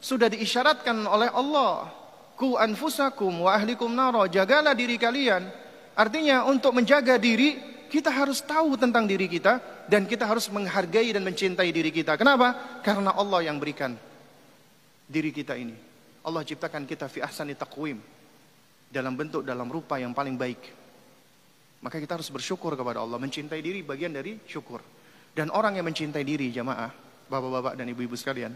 sudah diisyaratkan oleh Allah. Ku anfusakum wa ahlikum naro jagalah diri kalian. Artinya untuk menjaga diri kita harus tahu tentang diri kita dan kita harus menghargai dan mencintai diri kita. Kenapa? Karena Allah yang berikan diri kita ini. Allah ciptakan kita fi ahsani taqwim dalam bentuk dalam rupa yang paling baik. Maka kita harus bersyukur kepada Allah, mencintai diri bagian dari syukur. Dan orang yang mencintai diri jamaah, bapak-bapak dan ibu-ibu sekalian,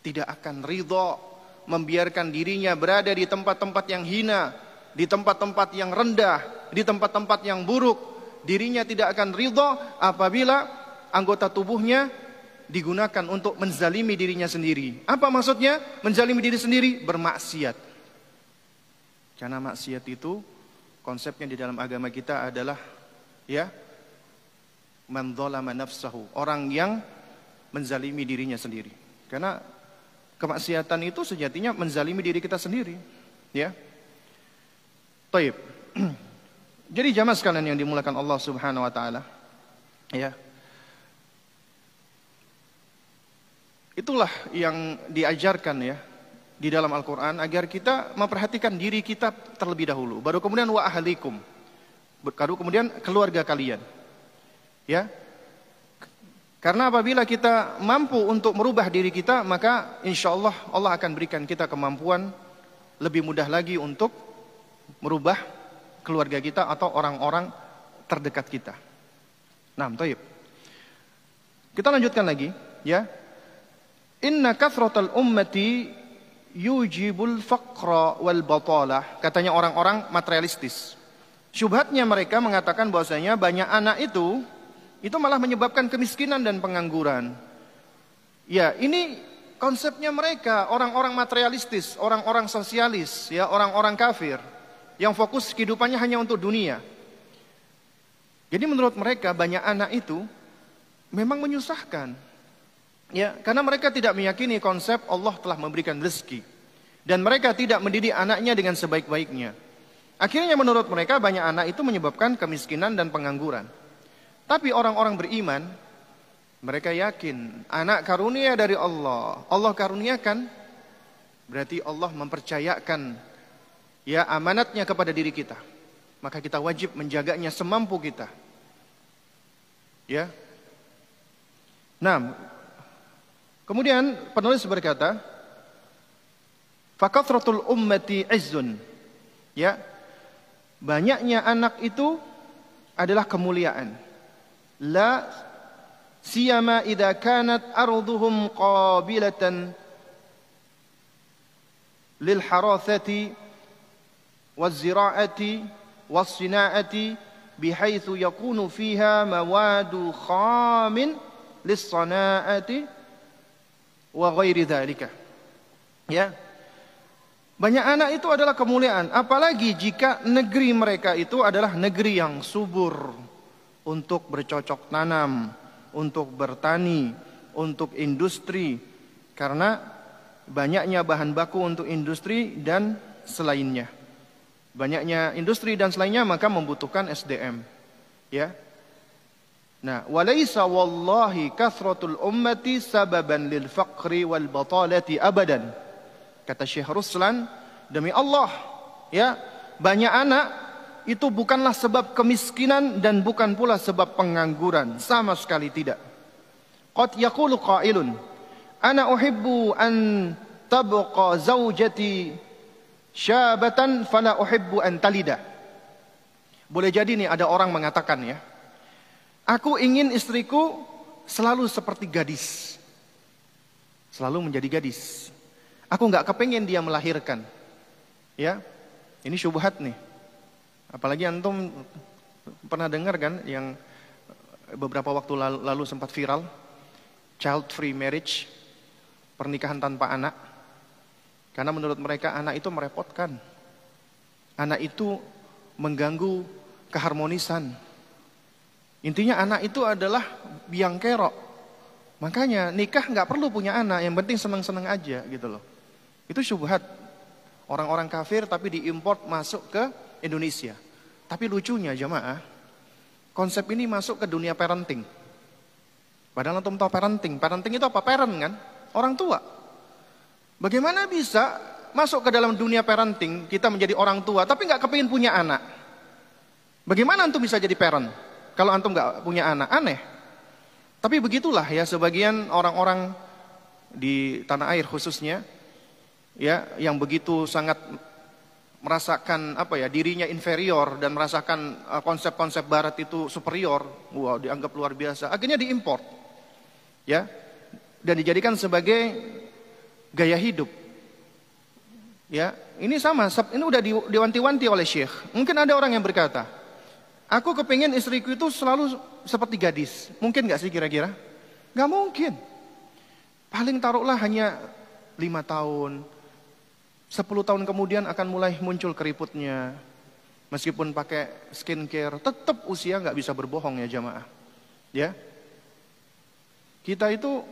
tidak akan ridho membiarkan dirinya berada di tempat-tempat yang hina, di tempat-tempat yang rendah, di tempat-tempat yang buruk. Dirinya tidak akan ridho apabila anggota tubuhnya digunakan untuk menzalimi dirinya sendiri. Apa maksudnya? Menzalimi diri sendiri bermaksiat. Karena maksiat itu konsepnya di dalam agama kita adalah ya man nafsahu, orang yang menzalimi dirinya sendiri. Karena kemaksiatan itu sejatinya menzalimi diri kita sendiri, ya. Taib. (clears throat) Jadi jamaah sekalian yang dimulakan Allah Subhanahu wa taala, ya. Itulah yang diajarkan ya di dalam Al-Quran agar kita memperhatikan diri kita terlebih dahulu. Baru kemudian wa ahlikum. Baru kemudian keluarga kalian. Ya. Karena apabila kita mampu untuk merubah diri kita, maka insya Allah Allah akan berikan kita kemampuan lebih mudah lagi untuk merubah keluarga kita atau orang-orang terdekat kita. Nah, toib. Kita lanjutkan lagi, ya. Inna kathratal ummati yujibul faqra wal batalah. Katanya orang-orang materialistis. Syubhatnya mereka mengatakan bahwasanya banyak anak itu itu malah menyebabkan kemiskinan dan pengangguran. Ya, ini konsepnya mereka, orang-orang materialistis, orang-orang sosialis, ya, orang-orang kafir yang fokus kehidupannya hanya untuk dunia. Jadi menurut mereka banyak anak itu memang menyusahkan. Ya, karena mereka tidak meyakini konsep Allah telah memberikan rezeki dan mereka tidak mendidik anaknya dengan sebaik-baiknya. Akhirnya menurut mereka banyak anak itu menyebabkan kemiskinan dan pengangguran. Tapi orang-orang beriman mereka yakin anak karunia dari Allah. Allah karuniakan berarti Allah mempercayakan ya amanatnya kepada diri kita. Maka kita wajib menjaganya semampu kita. Ya. Nah, Kemudian penulis berkata, Fakathratul ummati izzun. Ya. Banyaknya anak itu adalah kemuliaan. La siyama idza kanat arduhum qabilatan lil harathati والزراعه والصناعه بحيث يكون فيها مواد خام للصناعه وغير ذلك. يا Banyak anak itu adalah kemuliaan, apalagi jika negeri mereka itu adalah negeri yang subur untuk bercocok tanam, untuk bertani, untuk industri. Karena banyaknya bahan baku untuk industri dan selainnya. Banyaknya industri dan selainnya maka membutuhkan SDM. Ya. Nah, walaysa wallahi kathratul ummati sababan lil faqri wal batalati abadan. Kata Syekh Ruslan, demi Allah, ya, banyak anak itu bukanlah sebab kemiskinan dan bukan pula sebab pengangguran, sama sekali tidak. Qad yaqulu qailun, ana uhibbu an tabqa zaujati syabatan fala uhibbu an talida. Boleh jadi nih ada orang mengatakan ya, Aku ingin istriku selalu seperti gadis. Selalu menjadi gadis. Aku nggak kepengen dia melahirkan. Ya, ini syubhat nih. Apalagi antum pernah dengar kan yang beberapa waktu lalu, lalu sempat viral, child free marriage, pernikahan tanpa anak. Karena menurut mereka anak itu merepotkan. Anak itu mengganggu keharmonisan Intinya anak itu adalah biang kerok. Makanya nikah nggak perlu punya anak, yang penting seneng-seneng aja gitu loh. Itu syubhat. Orang-orang kafir tapi diimport masuk ke Indonesia. Tapi lucunya jamaah, konsep ini masuk ke dunia parenting. Padahal antum tahu parenting. Parenting itu apa? Parent kan? Orang tua. Bagaimana bisa masuk ke dalam dunia parenting, kita menjadi orang tua, tapi nggak kepingin punya anak? Bagaimana antum bisa jadi parent? Kalau antum nggak punya anak, aneh. Tapi begitulah ya sebagian orang-orang di tanah air khususnya ya yang begitu sangat merasakan apa ya dirinya inferior dan merasakan uh, konsep-konsep barat itu superior, wow dianggap luar biasa. Akhirnya diimpor. Ya. Dan dijadikan sebagai gaya hidup. Ya, ini sama, ini udah diwanti-wanti oleh Syekh. Mungkin ada orang yang berkata, aku kepingin istriku itu selalu seperti gadis. Mungkin gak sih kira-kira? Gak mungkin. Paling taruhlah hanya lima tahun, Sepuluh tahun kemudian akan mulai muncul keriputnya. Meskipun pakai skincare, tetap usia nggak bisa berbohong ya jamaah. Ya, kita itu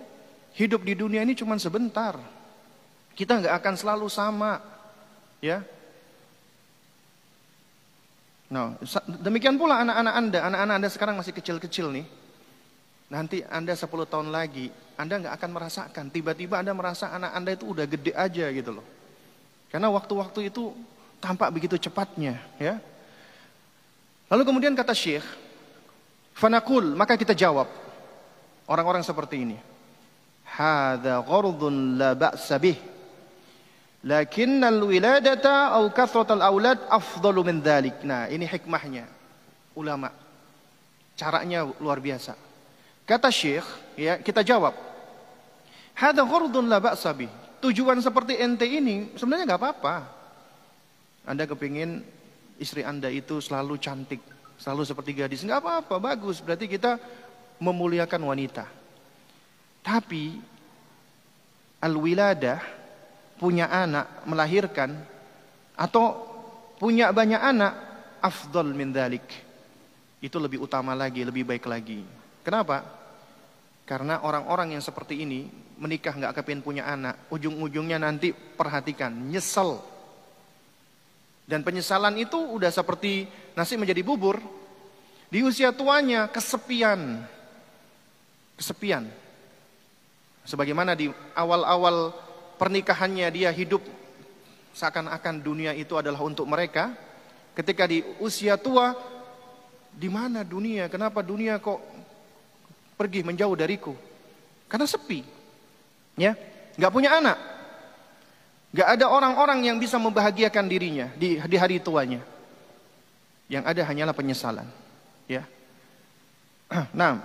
hidup di dunia ini cuma sebentar. Kita nggak akan selalu sama, ya. Nah, demikian pula anak-anak anda, anak-anak anda sekarang masih kecil-kecil nih. Nanti anda 10 tahun lagi, anda nggak akan merasakan. Tiba-tiba anda merasa anak anda itu udah gede aja gitu loh. Karena waktu-waktu itu tampak begitu cepatnya, ya. Lalu kemudian kata Syekh, "Fanakul," maka kita jawab orang-orang seperti ini. Hadza ghardun la ba'sa bih. Lakin al-wiladata aw kathrat al-aulad afdalu min dhalik. Nah, ini hikmahnya ulama. Caranya luar biasa. Kata Syekh, ya, kita jawab. Hadza ghardun la ba'sa tujuan seperti ente ini sebenarnya nggak apa-apa. Anda kepingin istri Anda itu selalu cantik, selalu seperti gadis, nggak apa-apa, bagus. Berarti kita memuliakan wanita. Tapi al-wiladah punya anak, melahirkan atau punya banyak anak afdal min dalik. Itu lebih utama lagi, lebih baik lagi. Kenapa? Karena orang-orang yang seperti ini menikah nggak kepingin punya anak, ujung-ujungnya nanti perhatikan, nyesel. Dan penyesalan itu udah seperti nasi menjadi bubur. Di usia tuanya kesepian. Kesepian. Sebagaimana di awal-awal pernikahannya dia hidup seakan-akan dunia itu adalah untuk mereka. Ketika di usia tua, di mana dunia? Kenapa dunia kok pergi menjauh dariku? Karena sepi. Ya, nggak punya anak. Nggak ada orang-orang yang bisa membahagiakan dirinya di, di hari tuanya. Yang ada hanyalah penyesalan. Ya. (clears throat) Nah,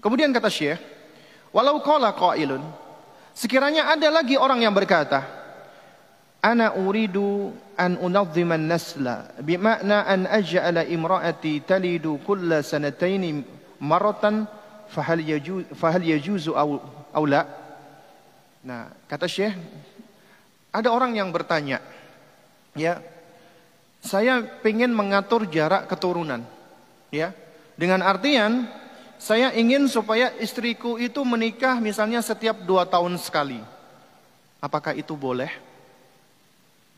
kemudian kata Syekh, walau qala qailun, sekiranya ada lagi orang yang berkata, ana uridu an unadhima an-nasla bima'na an aj'ala imra'ati talidu kulla sanataini maratan fahal yajuz fahal yajuzu au la? Nah, kata Syekh, ada orang yang bertanya, ya, saya ingin mengatur jarak keturunan, ya, dengan artian saya ingin supaya istriku itu menikah misalnya setiap dua tahun sekali. Apakah itu boleh?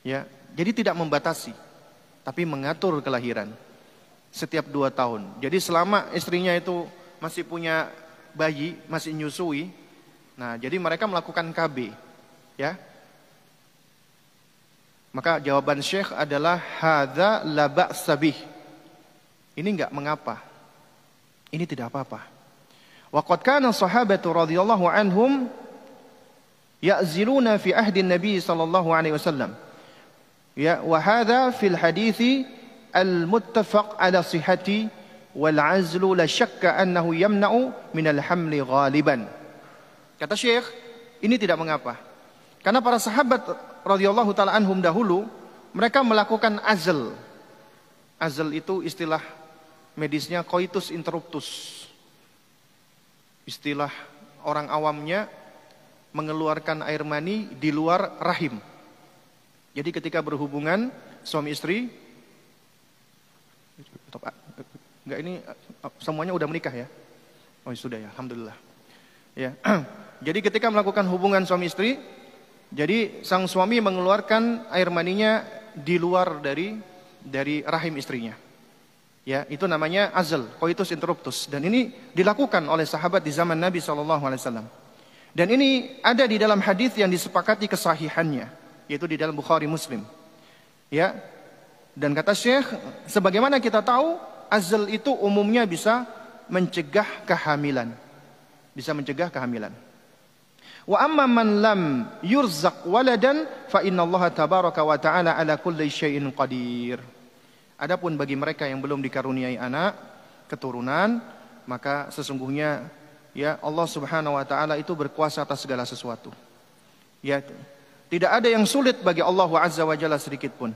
Ya, jadi tidak membatasi, tapi mengatur kelahiran setiap dua tahun. Jadi selama istrinya itu masih punya bayi, masih nyusui. Nah, jadi mereka melakukan KB. Ya. Maka jawaban Syekh adalah hadza la sabih. Ini enggak mengapa. Ini tidak apa-apa. Wa qad kana sahabatu radhiyallahu anhum ya'ziluna fi ahdi Nabi sallallahu alaihi wasallam. Ya, wa hadza fil hadithi al-muttafaq ala sihhati wal azlu la syakka annahu yamna'u minal hamli ghaliban. Kata Syekh, ini tidak mengapa. Karena para sahabat radhiyallahu taala anhum dahulu mereka melakukan azl. Azl itu istilah medisnya coitus interruptus. Istilah orang awamnya mengeluarkan air mani di luar rahim. Jadi ketika berhubungan suami istri Enggak ini eh, semuanya udah menikah ya? Oh sudah ya, alhamdulillah. Ya. (clears throat) jadi ketika melakukan hubungan suami istri, jadi sang suami mengeluarkan air maninya di luar dari dari rahim istrinya. Ya, itu namanya azal, coitus interruptus dan ini dilakukan oleh sahabat di zaman Nabi sallallahu alaihi wasallam. Dan ini ada di dalam hadis yang disepakati kesahihannya, yaitu di dalam Bukhari Muslim. Ya. Dan kata Syekh, sebagaimana kita tahu azal itu umumnya bisa mencegah kehamilan. Bisa mencegah kehamilan. Wa amma lam yurzaq waladan fa Allah tabaraka wa ta'ala ala kulli syai'in qadir. Adapun bagi mereka yang belum dikaruniai anak, keturunan, maka sesungguhnya ya Allah Subhanahu wa taala itu berkuasa atas segala sesuatu. Ya, tidak ada yang sulit bagi Allah Azza wa Jalla sedikit pun.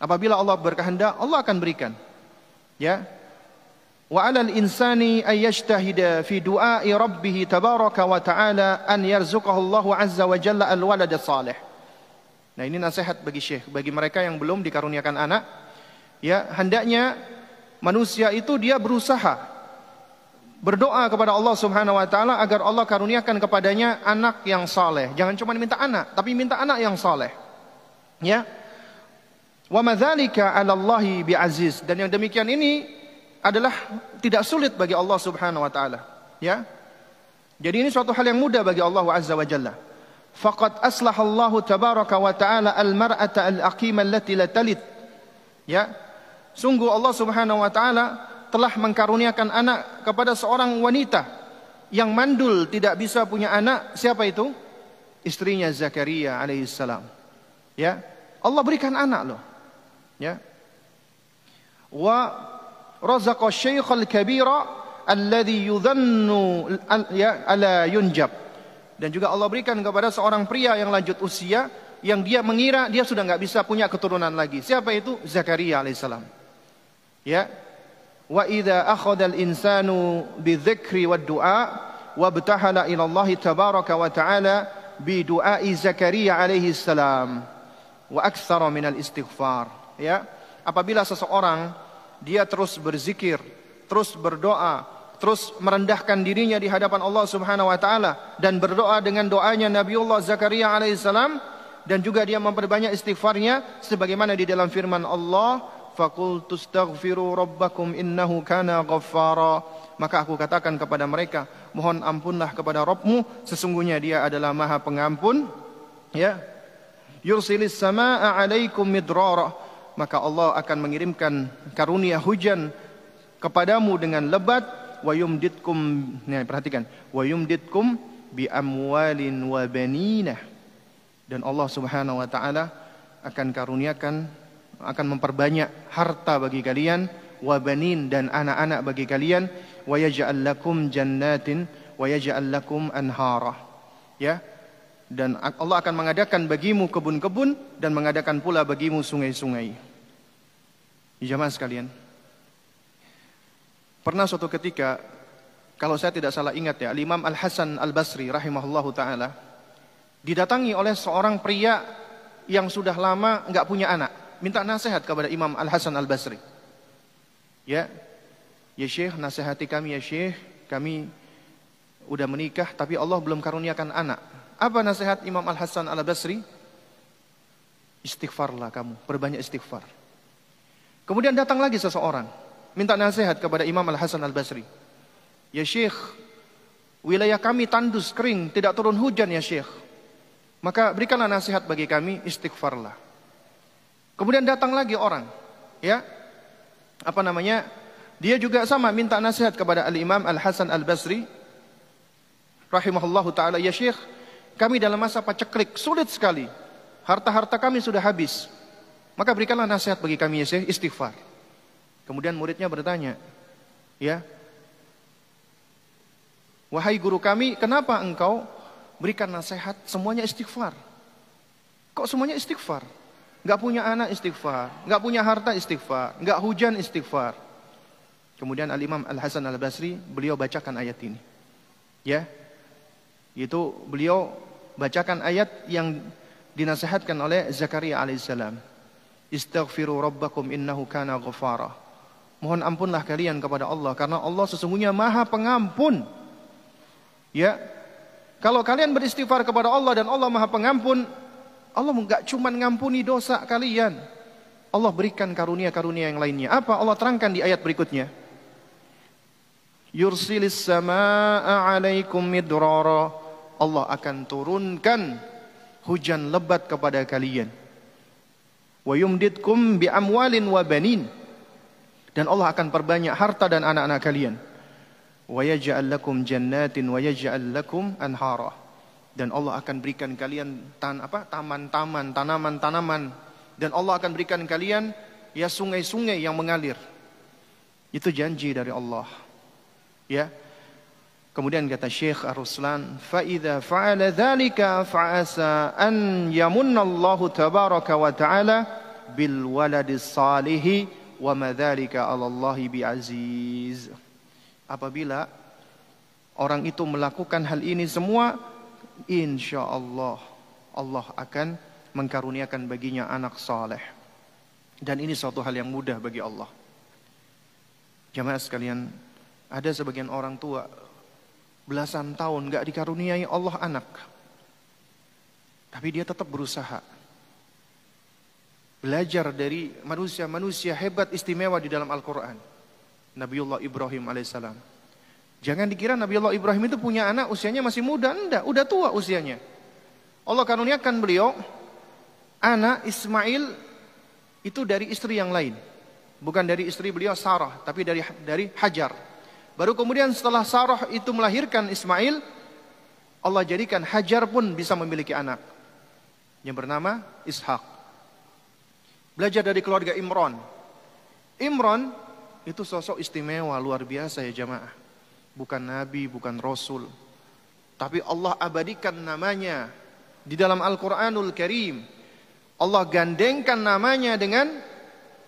Apabila Allah berkehendak, Allah akan berikan. Ya, Wa 'alal insani ay yajtahida fi du'a'i rabbih tabaraka wa ta'ala an yarzuqahu Allah 'azza wa jalla al-walad salih. Nah, ini nasihat bagi Syekh, bagi mereka yang belum dikaruniakan anak. Ya, hendaknya manusia itu dia berusaha berdoa kepada Allah Subhanahu wa taala agar Allah karuniakan kepadanya anak yang saleh. Jangan cuma minta anak, tapi minta anak yang saleh. Ya. Wa madzalika 'ala Allah bi'aziz. Dan yang demikian ini adalah tidak sulit bagi Allah Subhanahu wa taala, ya. Jadi ini suatu hal yang mudah bagi Allah Azza wa Jalla. Aslah Allah tabaraka wa taala al-mar'ata al-aqima allati la. Ya. Sungguh Allah Subhanahu wa taala telah mengkaruniakan anak kepada seorang wanita yang mandul tidak bisa punya anak. Siapa itu? Istrinya Zakaria alaihissalam. Ya. Allah berikan anak loh. Ya. Wa razaqa syaikhal kabira alladhi yudhannu ya ala yunjab dan juga Allah berikan kepada seorang pria yang lanjut usia yang dia mengira dia sudah nggak bisa punya keturunan lagi siapa itu Zakaria alaihissalam ya. Wa idza akhadha al-insanu bidzikri wad du'a wa btahala ila Allah tabaraka wa ta'ala bi du'ai Zakaria alaihi salam. Wa aktsara min al-istighfar ya. Apabila seseorang dia terus berzikir, terus berdoa, terus merendahkan dirinya di hadapan Allah Subhanahu wa taala dan berdoa dengan doanya Nabiullah Zakaria alaihissalam dan juga dia memperbanyak istighfarnya sebagaimana di dalam firman Allah faqultu astaghfiru rabbakum innahu kana ghaffara. Maka aku katakan kepada mereka mohon ampunlah kepada Rabbmu sesungguhnya dia adalah Maha Pengampun. Ya. Yursilis samaa alaikum midrara. Maka Allah akan mengirimkan karunia hujan kepadamu dengan lebat. Wa yumditkum nah perhatikan. Wa yumditkum bi amwalin wa banina dan Allah Subhanahu wa taala akan karuniakan akan memperbanyak harta bagi kalian wa banin dan anak-anak bagi kalian wa yaj'al lakum jannatin wa yaj'al lakum anhara ya dan Allah akan mengadakan bagimu kebun-kebun dan mengadakan pula bagimu sungai-sungai. Jamaah sekalian. Pernah suatu ketika kalau saya tidak salah ingat ya, Imam Al Hasan Al Basri rahimahullahu taala didatangi oleh seorang pria yang sudah lama nggak punya anak, minta nasihat kepada Imam Al Hasan Al Basri. Ya, ya Syekh, nasihati kami ya Syekh, kami udah menikah tapi Allah belum karuniakan anak. Apa nasihat Imam Al Hasan Al Basri? Istighfarlah kamu, perbanyak istighfar. Kemudian datang lagi seseorang, minta nasihat kepada Imam Al Hasan Al Basri. Ya Syekh, wilayah kami tandus kering, tidak turun hujan ya Syekh. Maka berikanlah nasihat bagi kami, istighfarlah. Kemudian datang lagi orang, ya, apa namanya? Dia juga sama minta nasihat kepada Al Imam Al Hasan Al Basri, rahimahullahu taala. Ya Syekh, kami dalam masa paceklik sulit sekali. Harta-harta kami sudah habis. Maka berikanlah nasihat bagi kami ya Syekh, istighfar. Kemudian muridnya bertanya, ya, wahai guru kami, kenapa engkau berikan nasihat semuanya istighfar? Kok semuanya istighfar? Gak punya anak istighfar, gak punya harta istighfar, gak hujan istighfar. Kemudian Al Imam Al Hasan Al Basri beliau bacakan ayat ini, ya, itu beliau bacakan ayat yang dinasihatkan oleh Zakaria alaihissalam. Istaghfiru rabbakum innahu kana ghafara. Mohon ampunlah kalian kepada Allah karena Allah sesungguhnya Maha Pengampun. Ya. Kalau kalian beristighfar kepada Allah dan Allah Maha Pengampun, Allah enggak cuma ngampuni dosa kalian. Allah berikan karunia-karunia yang lainnya. Apa Allah terangkan di ayat berikutnya? Yursilis samaa 'alaikum midrara Allah akan turunkan hujan lebat kepada kalian. Wa yumditkum bi amwalin wa banin. Dan Allah akan perbanyak harta dan anak-anak kalian. Wa yaj'al lakum jannatin wa yaj'al lakum anhara. Dan Allah akan berikan kalian tan apa taman-taman, tanaman-tanaman dan Allah akan berikan kalian ya sungai-sungai yang mengalir. Itu janji dari Allah. Ya. Kemudian kata Syekh Ar-Ruslan, "Fa idza fa'ala dzalika fa'asa an yamunna Allah tabaraka wa ta'ala bil waladis salih wa madzalika 'ala Allah bi aziz." Apabila orang itu melakukan hal ini semua, insya Allah Allah akan mengkaruniakan baginya anak saleh. Dan ini suatu hal yang mudah bagi Allah. Jamaah sekalian, ada sebagian orang tua belasan tahun gak dikaruniai Allah anak. Tapi dia tetap berusaha. Belajar dari manusia-manusia hebat istimewa di dalam Al-Quran. Nabiullah Ibrahim alaihissalam Jangan dikira Nabi Allah Ibrahim itu punya anak usianya masih muda, enggak, udah tua usianya. Allah karuniakan beliau anak Ismail itu dari istri yang lain. Bukan dari istri beliau Sarah, tapi dari dari Hajar. Baru kemudian setelah Sarah itu melahirkan Ismail, Allah jadikan Hajar pun bisa memiliki anak yang bernama Ishak. Belajar dari keluarga Imron. Imron itu sosok istimewa luar biasa ya jamaah bukan nabi, bukan rasul. Tapi Allah abadikan namanya di dalam Al-Qur'anul Karim. Allah gandengkan namanya dengan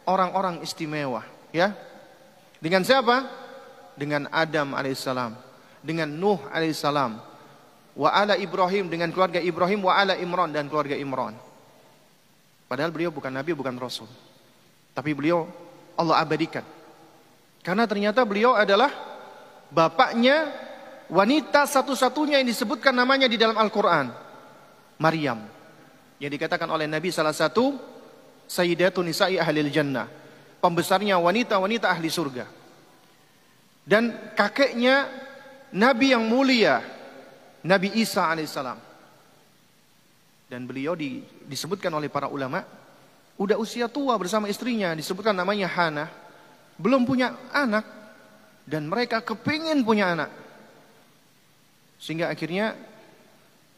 orang-orang istimewa, ya. Dengan siapa? Dengan Adam alaihissalam, dengan Nuh alaihissalam, wa ala Ibrahim dengan keluarga Ibrahim, wa ala Imran dan keluarga Imran. Padahal beliau bukan nabi, bukan rasul. Tapi beliau Allah abadikan. Karena ternyata beliau adalah bapaknya wanita satu-satunya yang disebutkan namanya di dalam Al-Quran. Maryam. Yang dikatakan oleh Nabi salah satu Sayyidatun Nisa'i Ahlil Jannah. Pembesarnya wanita-wanita ahli surga. Dan kakeknya Nabi yang mulia. Nabi Isa alaihissalam. Dan beliau di, disebutkan oleh para ulama. Udah usia tua bersama istrinya. Disebutkan namanya Hana. Belum punya anak dan mereka kepingin punya anak. Sehingga akhirnya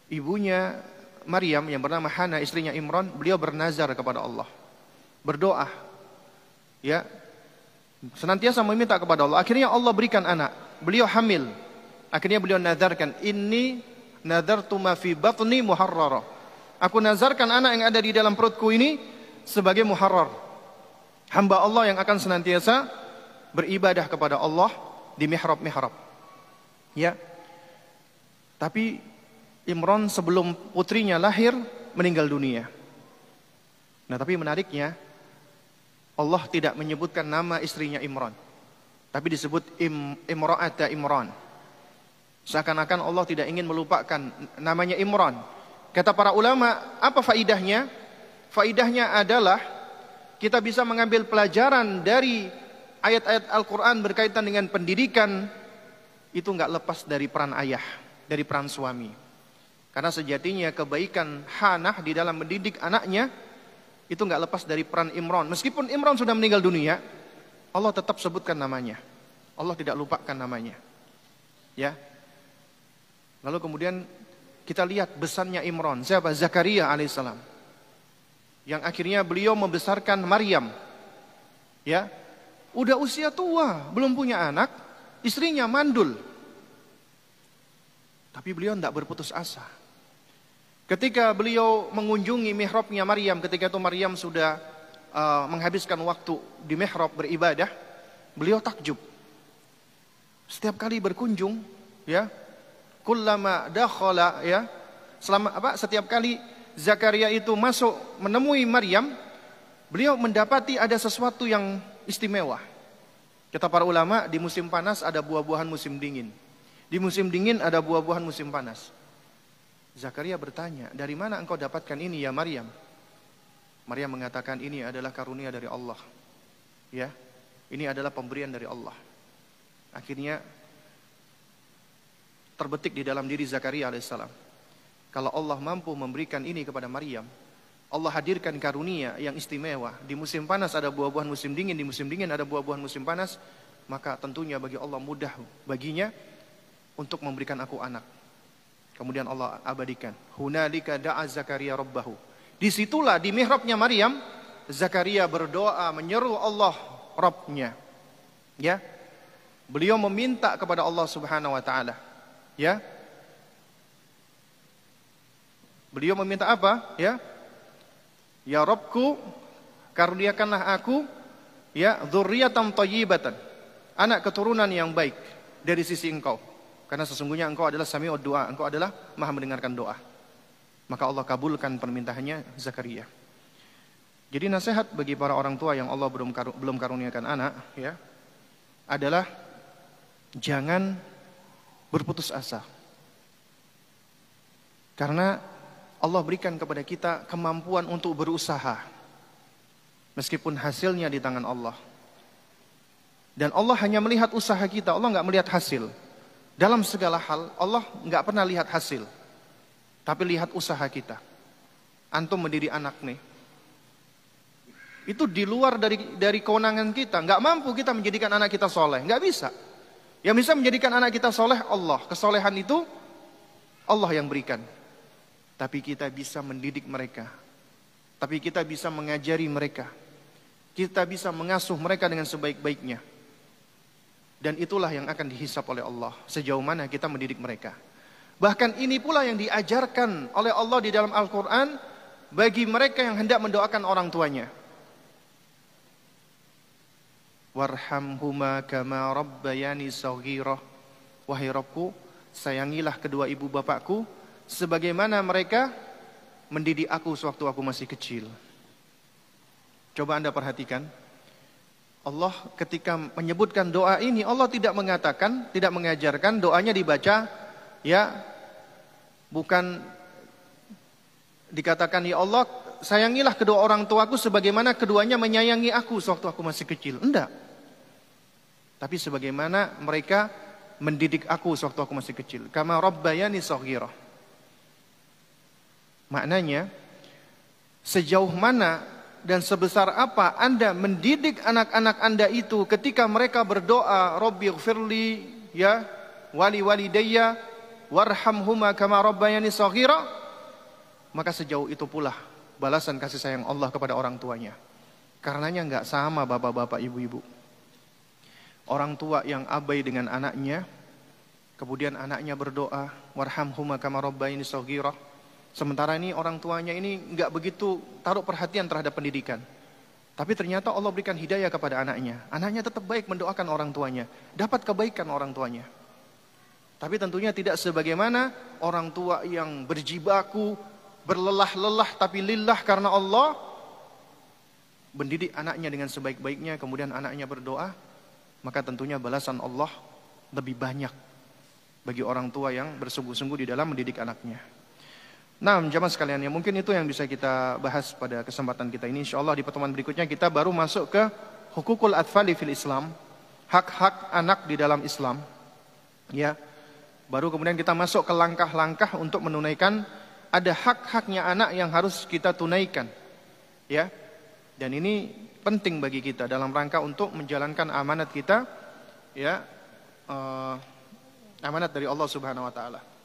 ibunya Maryam yang bernama Hana istrinya Imran, beliau bernazar kepada Allah. Berdoa. Ya. Senantiasa meminta kepada Allah. Akhirnya Allah berikan anak. Beliau hamil. Akhirnya beliau nazarkan, "Inni nadartu ma fi batni muharrara." Aku nazarkan anak yang ada di dalam perutku ini sebagai muharrar. Hamba Allah yang akan senantiasa beribadah kepada Allah di mihrab-mihrab. Ya. Tapi Imron sebelum putrinya lahir meninggal dunia. Nah, tapi menariknya Allah tidak menyebutkan nama istrinya Imron. Tapi disebut Im, Imra'ata Imran. Seakan-akan Allah tidak ingin melupakan namanya Imran. Kata para ulama, apa faidahnya? Faidahnya adalah kita bisa mengambil pelajaran dari ayat-ayat Al-Quran berkaitan dengan pendidikan itu nggak lepas dari peran ayah, dari peran suami. Karena sejatinya kebaikan Hanah di dalam mendidik anaknya itu nggak lepas dari peran Imron. Meskipun Imron sudah meninggal dunia, Allah tetap sebutkan namanya. Allah tidak lupakan namanya. Ya. Lalu kemudian kita lihat besarnya Imron. Siapa? Zakaria alaihissalam. Yang akhirnya beliau membesarkan Maryam. Ya, Udah usia tua, belum punya anak, istrinya mandul. Tapi beliau tidak berputus asa. Ketika beliau mengunjungi mihrabnya Maryam, ketika itu Maryam sudah uh, menghabiskan waktu di mihrab beribadah, beliau takjub. Setiap kali berkunjung, ya, kullama dakhala, ya, selama apa? Setiap kali Zakaria itu masuk menemui Maryam, beliau mendapati ada sesuatu yang istimewa. Kata para ulama, di musim panas ada buah-buahan musim dingin. Di musim dingin ada buah-buahan musim panas. Zakaria bertanya, dari mana engkau dapatkan ini ya Maryam? Maryam mengatakan ini adalah karunia dari Allah. Ya, ini adalah pemberian dari Allah. Akhirnya terbetik di dalam diri Zakaria alaihissalam. Kalau Allah mampu memberikan ini kepada Maryam, Allah hadirkan karunia yang istimewa. Di musim panas ada buah-buahan musim dingin, di musim dingin ada buah-buahan musim panas. Maka tentunya bagi Allah mudah baginya untuk memberikan aku anak. Kemudian Allah abadikan. Hunalika da'a Zakaria rabbahu. Di situlah di mihrabnya Maryam, Zakaria berdoa menyeru Allah Rabbnya. Ya. Beliau meminta kepada Allah Subhanahu wa taala. Ya. Beliau meminta apa? Ya. Ya Rabbku, karuniakanlah aku ya dzurriatan thayyibatan. Anak keturunan yang baik dari sisi engkau. Karena sesungguhnya engkau adalah sami'ud doa, engkau adalah maha mendengarkan doa. Maka Allah kabulkan permintaannya Zakaria. Jadi nasihat bagi para orang tua yang Allah belum belum karuniakan anak ya adalah jangan berputus asa. Karena Allah berikan kepada kita kemampuan untuk berusaha. Meskipun hasilnya di tangan Allah. Dan Allah hanya melihat usaha kita, Allah nggak melihat hasil. Dalam segala hal, Allah nggak pernah lihat hasil. Tapi lihat usaha kita. Antum mendiri anak nih. Itu di luar dari dari kewenangan kita. Nggak mampu kita menjadikan anak kita soleh. Nggak bisa. Yang bisa menjadikan anak kita soleh, Allah. Kesolehan itu Allah yang berikan. Tapi kita bisa mendidik mereka. Tapi kita bisa mengajari mereka. Kita bisa mengasuh mereka dengan sebaik-baiknya. Dan itulah yang akan dihisap oleh Allah. Sejauh mana kita mendidik mereka. Bahkan ini pula yang diajarkan oleh Allah di dalam Al-Quran. Bagi mereka yang hendak mendoakan orang tuanya. Warhamhuma kama rabbayani saghirah. Wahai Rabbku, sayangilah kedua ibu bapakku sebagaimana mereka mendidik aku sewaktu aku masih kecil. Coba Anda perhatikan. Allah ketika menyebutkan doa ini Allah tidak mengatakan, tidak mengajarkan doanya dibaca ya bukan dikatakan ya Allah sayangilah kedua orang tuaku sebagaimana keduanya menyayangi aku sewaktu aku masih kecil. Enggak. Tapi sebagaimana mereka mendidik aku sewaktu aku masih kecil. Kama rabbayani saghirah. Maknanya, sejauh mana dan sebesar apa Anda mendidik anak-anak Anda itu ketika mereka berdoa, Rabbi gfirli, ya, wali walidayya, warhamhuma kama rabbayani saghira, maka sejauh itu pula balasan kasih sayang Allah kepada orang tuanya. Karenanya enggak sama bapak-bapak, ibu-ibu. Orang tua yang abai dengan anaknya, kemudian anaknya berdoa, warhamhuma kama rabbayani saghira, Sementara ini orang tuanya ini nggak begitu taruh perhatian terhadap pendidikan. Tapi ternyata Allah berikan hidayah kepada anaknya. Anaknya tetap baik mendoakan orang tuanya. Dapat kebaikan orang tuanya. Tapi tentunya tidak sebagaimana orang tua yang berjibaku, berlelah-lelah tapi lillah karena Allah. Mendidik anaknya dengan sebaik-baiknya, kemudian anaknya berdoa. Maka tentunya balasan Allah lebih banyak bagi orang tua yang bersungguh-sungguh di dalam mendidik anaknya. Nah, jamaah sekalian ya mungkin itu yang bisa kita bahas pada kesempatan kita ini. Insya Allah di pertemuan berikutnya kita baru masuk ke hukukul atfali fil Islam, hak-hak anak di dalam Islam. Ya, baru kemudian kita masuk ke langkah-langkah untuk menunaikan ada hak-haknya anak yang harus kita tunaikan. Ya, dan ini penting bagi kita dalam rangka untuk menjalankan amanat kita, ya, uh, amanat dari Allah Subhanahu Wa Taala.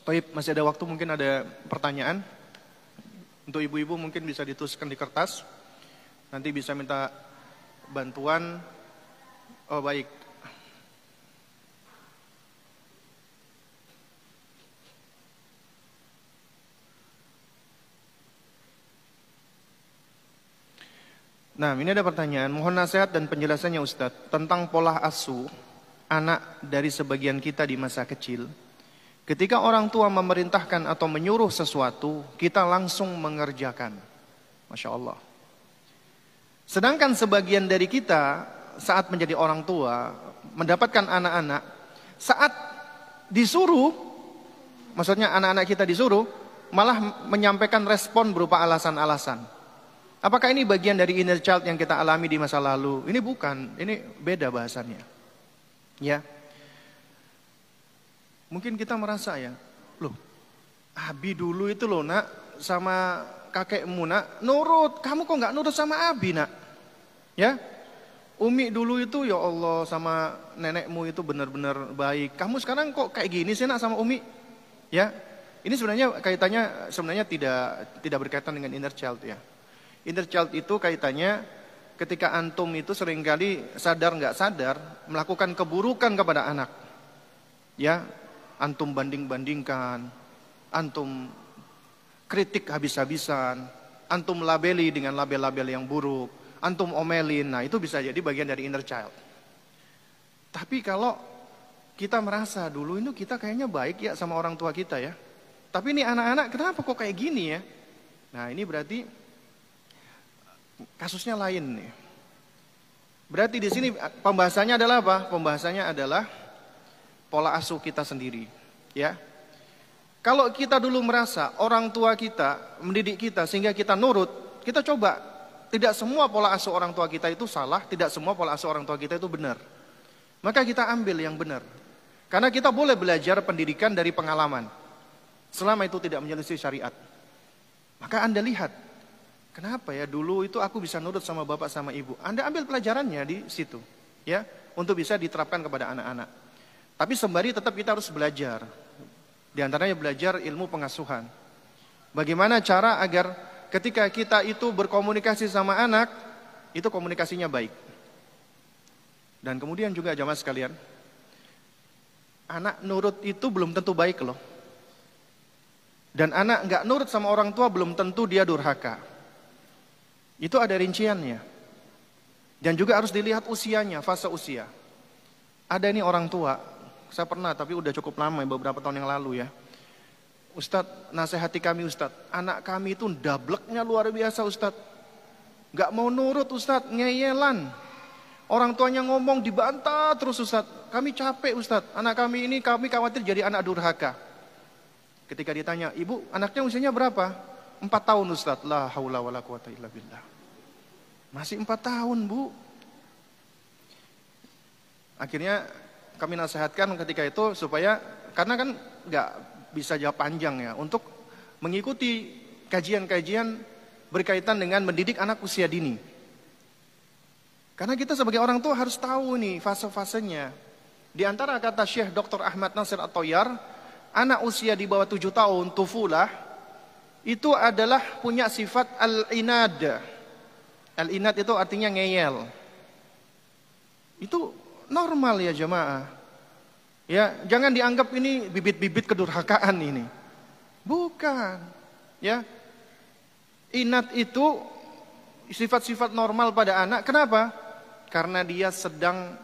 Baik, masih ada waktu mungkin ada pertanyaan. Untuk ibu-ibu mungkin bisa dituliskan di kertas. Nanti bisa minta bantuan. Oh baik. Nah, ini ada pertanyaan. Mohon nasihat dan penjelasannya Ustadz tentang pola asuh anak dari sebagian kita di masa kecil Ketika orang tua memerintahkan atau menyuruh sesuatu, kita langsung mengerjakan. Masya Allah. Sedangkan sebagian dari kita saat menjadi orang tua, mendapatkan anak-anak, saat disuruh, maksudnya anak-anak kita disuruh, malah menyampaikan respon berupa alasan-alasan. Apakah ini bagian dari inner child yang kita alami di masa lalu? Ini bukan, ini beda bahasannya. Ya. Mungkin kita merasa ya, loh, Abi dulu itu loh nak sama kakekmu nak nurut, kamu kok nggak nurut sama Abi nak? Ya, Umi dulu itu ya Allah sama nenekmu itu benar-benar baik. Kamu sekarang kok kayak gini sih nak sama Umi? Ya, ini sebenarnya kaitannya sebenarnya tidak tidak berkaitan dengan inner child ya. Inner child itu kaitannya ketika antum itu sering kali sadar nggak sadar melakukan keburukan kepada anak. Ya, antum banding-bandingkan, antum kritik habis-habisan, antum labeli dengan label-label yang buruk antum omelin. Nah, itu bisa jadi bagian dari inner child. Tapi kalau kita merasa dulu itu kita kayaknya baik ya sama orang tua kita ya. Tapi ini anak-anak kenapa kok kayak gini ya? Nah, ini berarti kasusnya lain nih. Berarti di sini pembahasannya adalah apa? Pembahasannya adalah pola asuh kita sendiri, ya. Kalau kita dulu merasa orang tua kita mendidik kita sehingga kita nurut, kita coba tidak semua pola asuh orang tua kita itu salah, tidak semua pola asuh orang tua kita itu benar. Maka kita ambil yang benar. Karena kita boleh belajar pendidikan dari pengalaman. Selama itu tidak menyelisih syariat. Maka Anda lihat, kenapa ya dulu itu aku bisa nurut sama bapak sama ibu. Anda ambil pelajarannya di situ. ya Untuk bisa diterapkan kepada anak-anak. Tapi sembari tetap kita harus belajar. Di antaranya belajar ilmu pengasuhan. Bagaimana cara agar ketika kita itu berkomunikasi sama anak, itu komunikasinya baik. Dan kemudian juga jamaah sekalian, anak nurut itu belum tentu baik loh. Dan anak nggak nurut sama orang tua belum tentu dia durhaka. Itu ada rinciannya. Dan juga harus dilihat usianya, fase usia. Ada ini orang tua, saya pernah tapi udah cukup lama beberapa tahun yang lalu ya. Ustadz, nasihati kami Ustadz. Anak kami itu dableknya luar biasa Ustadz. Gak mau nurut Ustadz, ngeyelan. Orang tuanya ngomong dibantah terus Ustadz. Kami capek Ustadz. Anak kami ini kami khawatir jadi anak durhaka. Ketika ditanya, ibu anaknya usianya berapa? Empat tahun Ustadz. La haula wa la illa. Masih empat tahun bu. Akhirnya kami nasihatkan ketika itu supaya karena kan nggak bisa jawab panjang ya untuk mengikuti kajian-kajian berkaitan dengan mendidik anak usia dini. Karena kita sebagai orang tua harus tahu nih fase-fasenya. Di antara kata Syekh Dr. Ahmad Nasir At-Toyar, anak usia di bawah 7 tahun, tufulah, itu adalah punya sifat al-inad. Al-inad itu artinya ngeyel. Itu normal ya jemaah. Ya, jangan dianggap ini bibit-bibit kedurhakaan ini. Bukan. Ya. Inat itu sifat-sifat normal pada anak. Kenapa? Karena dia sedang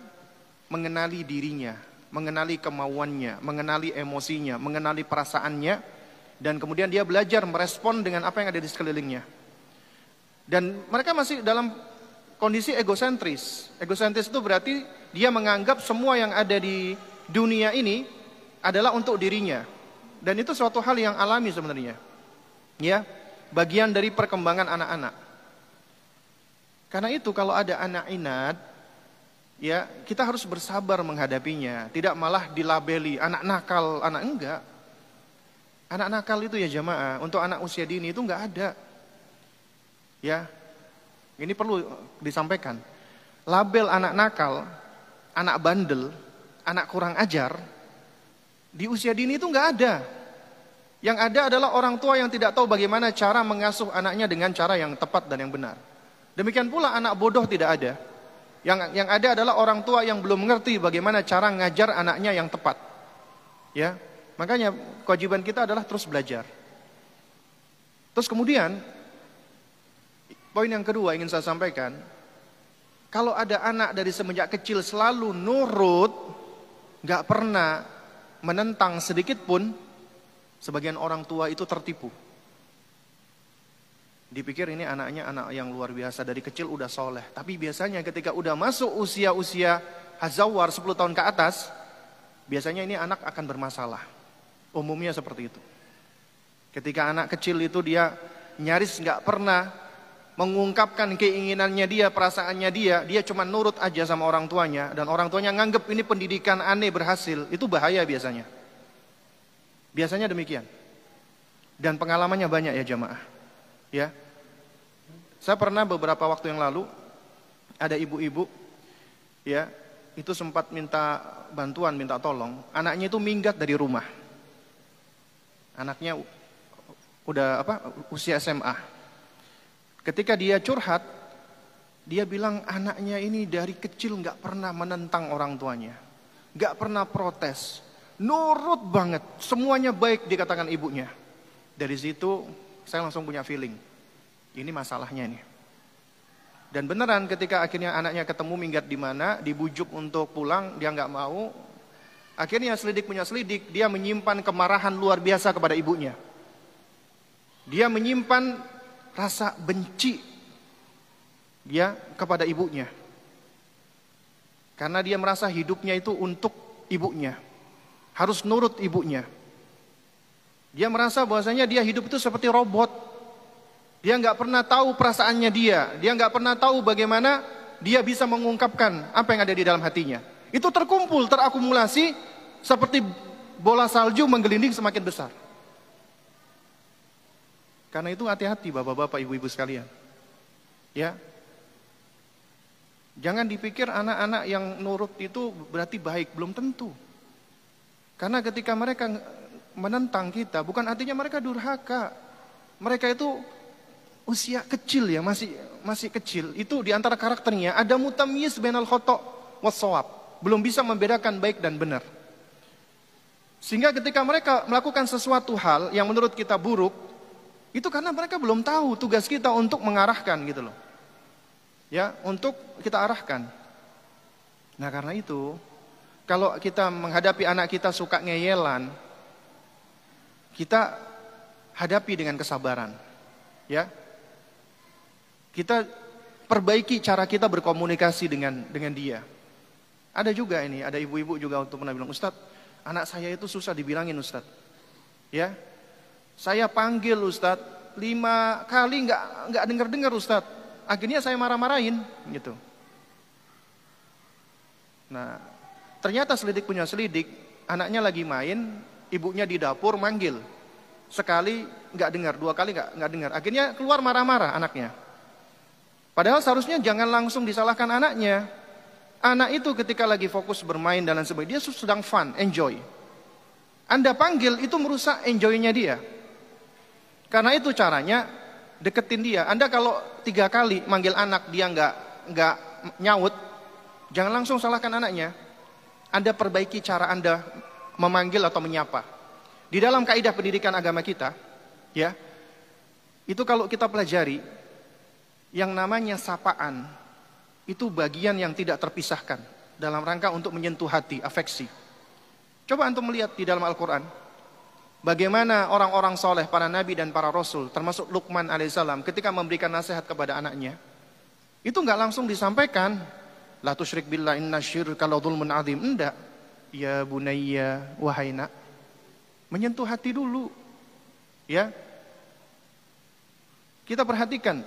mengenali dirinya, mengenali kemauannya, mengenali emosinya, mengenali perasaannya dan kemudian dia belajar merespon dengan apa yang ada di sekelilingnya. Dan mereka masih dalam kondisi egosentris. Egosentris itu berarti dia menganggap semua yang ada di dunia ini adalah untuk dirinya. Dan itu suatu hal yang alami sebenarnya. Ya, bagian dari perkembangan anak-anak. Karena itu kalau ada anak inat, ya kita harus bersabar menghadapinya, tidak malah dilabeli anak nakal, anak enggak. Anak nakal itu ya jamaah, untuk anak usia dini itu enggak ada. Ya, ini perlu disampaikan. Label anak nakal, anak bandel, anak kurang ajar, di usia dini itu nggak ada. Yang ada adalah orang tua yang tidak tahu bagaimana cara mengasuh anaknya dengan cara yang tepat dan yang benar. Demikian pula anak bodoh tidak ada. Yang yang ada adalah orang tua yang belum mengerti bagaimana cara ngajar anaknya yang tepat. Ya. Makanya kewajiban kita adalah terus belajar. Terus kemudian poin yang kedua ingin saya sampaikan, kalau ada anak dari semenjak kecil selalu nurut, nggak pernah menentang sedikit pun, sebagian orang tua itu tertipu. Dipikir ini anaknya anak yang luar biasa dari kecil udah soleh. Tapi biasanya ketika udah masuk usia-usia hazawar 10 tahun ke atas, biasanya ini anak akan bermasalah. Umumnya seperti itu. Ketika anak kecil itu dia nyaris nggak pernah mengungkapkan keinginannya dia, perasaannya dia, dia cuma nurut aja sama orang tuanya dan orang tuanya nganggep ini pendidikan aneh berhasil, itu bahaya biasanya. Biasanya demikian. Dan pengalamannya banyak ya jamaah. Ya. Saya pernah beberapa waktu yang lalu ada ibu-ibu ya itu sempat minta bantuan, minta tolong. Anaknya itu minggat dari rumah. Anaknya udah apa usia SMA. Ketika dia curhat, dia bilang anaknya ini dari kecil nggak pernah menentang orang tuanya, nggak pernah protes, nurut banget, semuanya baik dikatakan ibunya. Dari situ saya langsung punya feeling, ini masalahnya nih. Dan beneran ketika akhirnya anaknya ketemu minggat di mana, dibujuk untuk pulang, dia nggak mau. Akhirnya selidik punya selidik, dia menyimpan kemarahan luar biasa kepada ibunya. Dia menyimpan rasa benci dia kepada ibunya. Karena dia merasa hidupnya itu untuk ibunya. Harus nurut ibunya. Dia merasa bahwasanya dia hidup itu seperti robot. Dia nggak pernah tahu perasaannya dia. Dia nggak pernah tahu bagaimana dia bisa mengungkapkan apa yang ada di dalam hatinya. Itu terkumpul, terakumulasi seperti bola salju menggelinding semakin besar. Karena itu hati-hati bapak-bapak, ibu-ibu sekalian. Ya. Jangan dipikir anak-anak yang nurut itu berarti baik, belum tentu. Karena ketika mereka menentang kita, bukan artinya mereka durhaka. Mereka itu usia kecil ya, masih masih kecil, itu di antara karakternya ada mutamyiz bainal khata' wasawab. Belum bisa membedakan baik dan benar. Sehingga ketika mereka melakukan sesuatu hal yang menurut kita buruk, itu karena mereka belum tahu tugas kita untuk mengarahkan gitu loh. Ya, untuk kita arahkan. Nah, karena itu kalau kita menghadapi anak kita suka ngeyelan, kita hadapi dengan kesabaran. Ya, kita perbaiki cara kita berkomunikasi dengan dengan dia. Ada juga ini, ada ibu-ibu juga untuk pernah bilang, Ustadz, anak saya itu susah dibilangin Ustadz. Ya, saya panggil Ustadz lima kali nggak nggak dengar dengar Ustadz. Akhirnya saya marah-marahin, gitu. Nah, ternyata selidik punya selidik, anaknya lagi main, ibunya di dapur manggil. Sekali nggak dengar, dua kali nggak nggak dengar. Akhirnya keluar marah-marah anaknya. Padahal seharusnya jangan langsung disalahkan anaknya. Anak itu ketika lagi fokus bermain dan lain sebagainya, dia sedang fun, enjoy. Anda panggil itu merusak enjoynya dia. Karena itu caranya deketin dia. Anda kalau tiga kali manggil anak dia nggak nggak nyaut, jangan langsung salahkan anaknya. Anda perbaiki cara Anda memanggil atau menyapa. Di dalam kaidah pendidikan agama kita, ya, itu kalau kita pelajari, yang namanya sapaan itu bagian yang tidak terpisahkan dalam rangka untuk menyentuh hati, afeksi. Coba antum melihat di dalam Al-Quran, bagaimana orang-orang soleh, para nabi dan para rasul, termasuk Luqman alaihissalam, ketika memberikan nasihat kepada anaknya, itu nggak langsung disampaikan, la tusyrik billah inna syirka la dhulmun azim. Enggak. Ya bunayya wahai nak. Menyentuh hati dulu. Ya. Kita perhatikan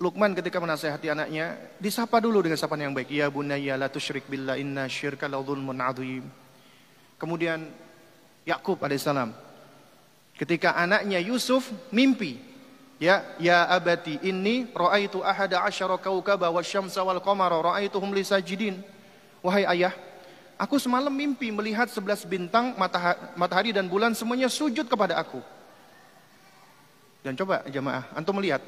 Lukman ketika menasehati anaknya, disapa dulu dengan sapaan yang baik. Ya bunayya la tusyrik billah inna syirka la dhulmun adzim. Kemudian Yakub alaihissalam ketika anaknya Yusuf mimpi, ya ya abati inni raaitu ahada asyara kaukaba wasyamsa wal qamara raaituhum li sajidin. Wahai ayah, aku semalam mimpi melihat sebelas bintang matahari dan bulan semuanya sujud kepada aku. Dan coba jemaah, antum melihat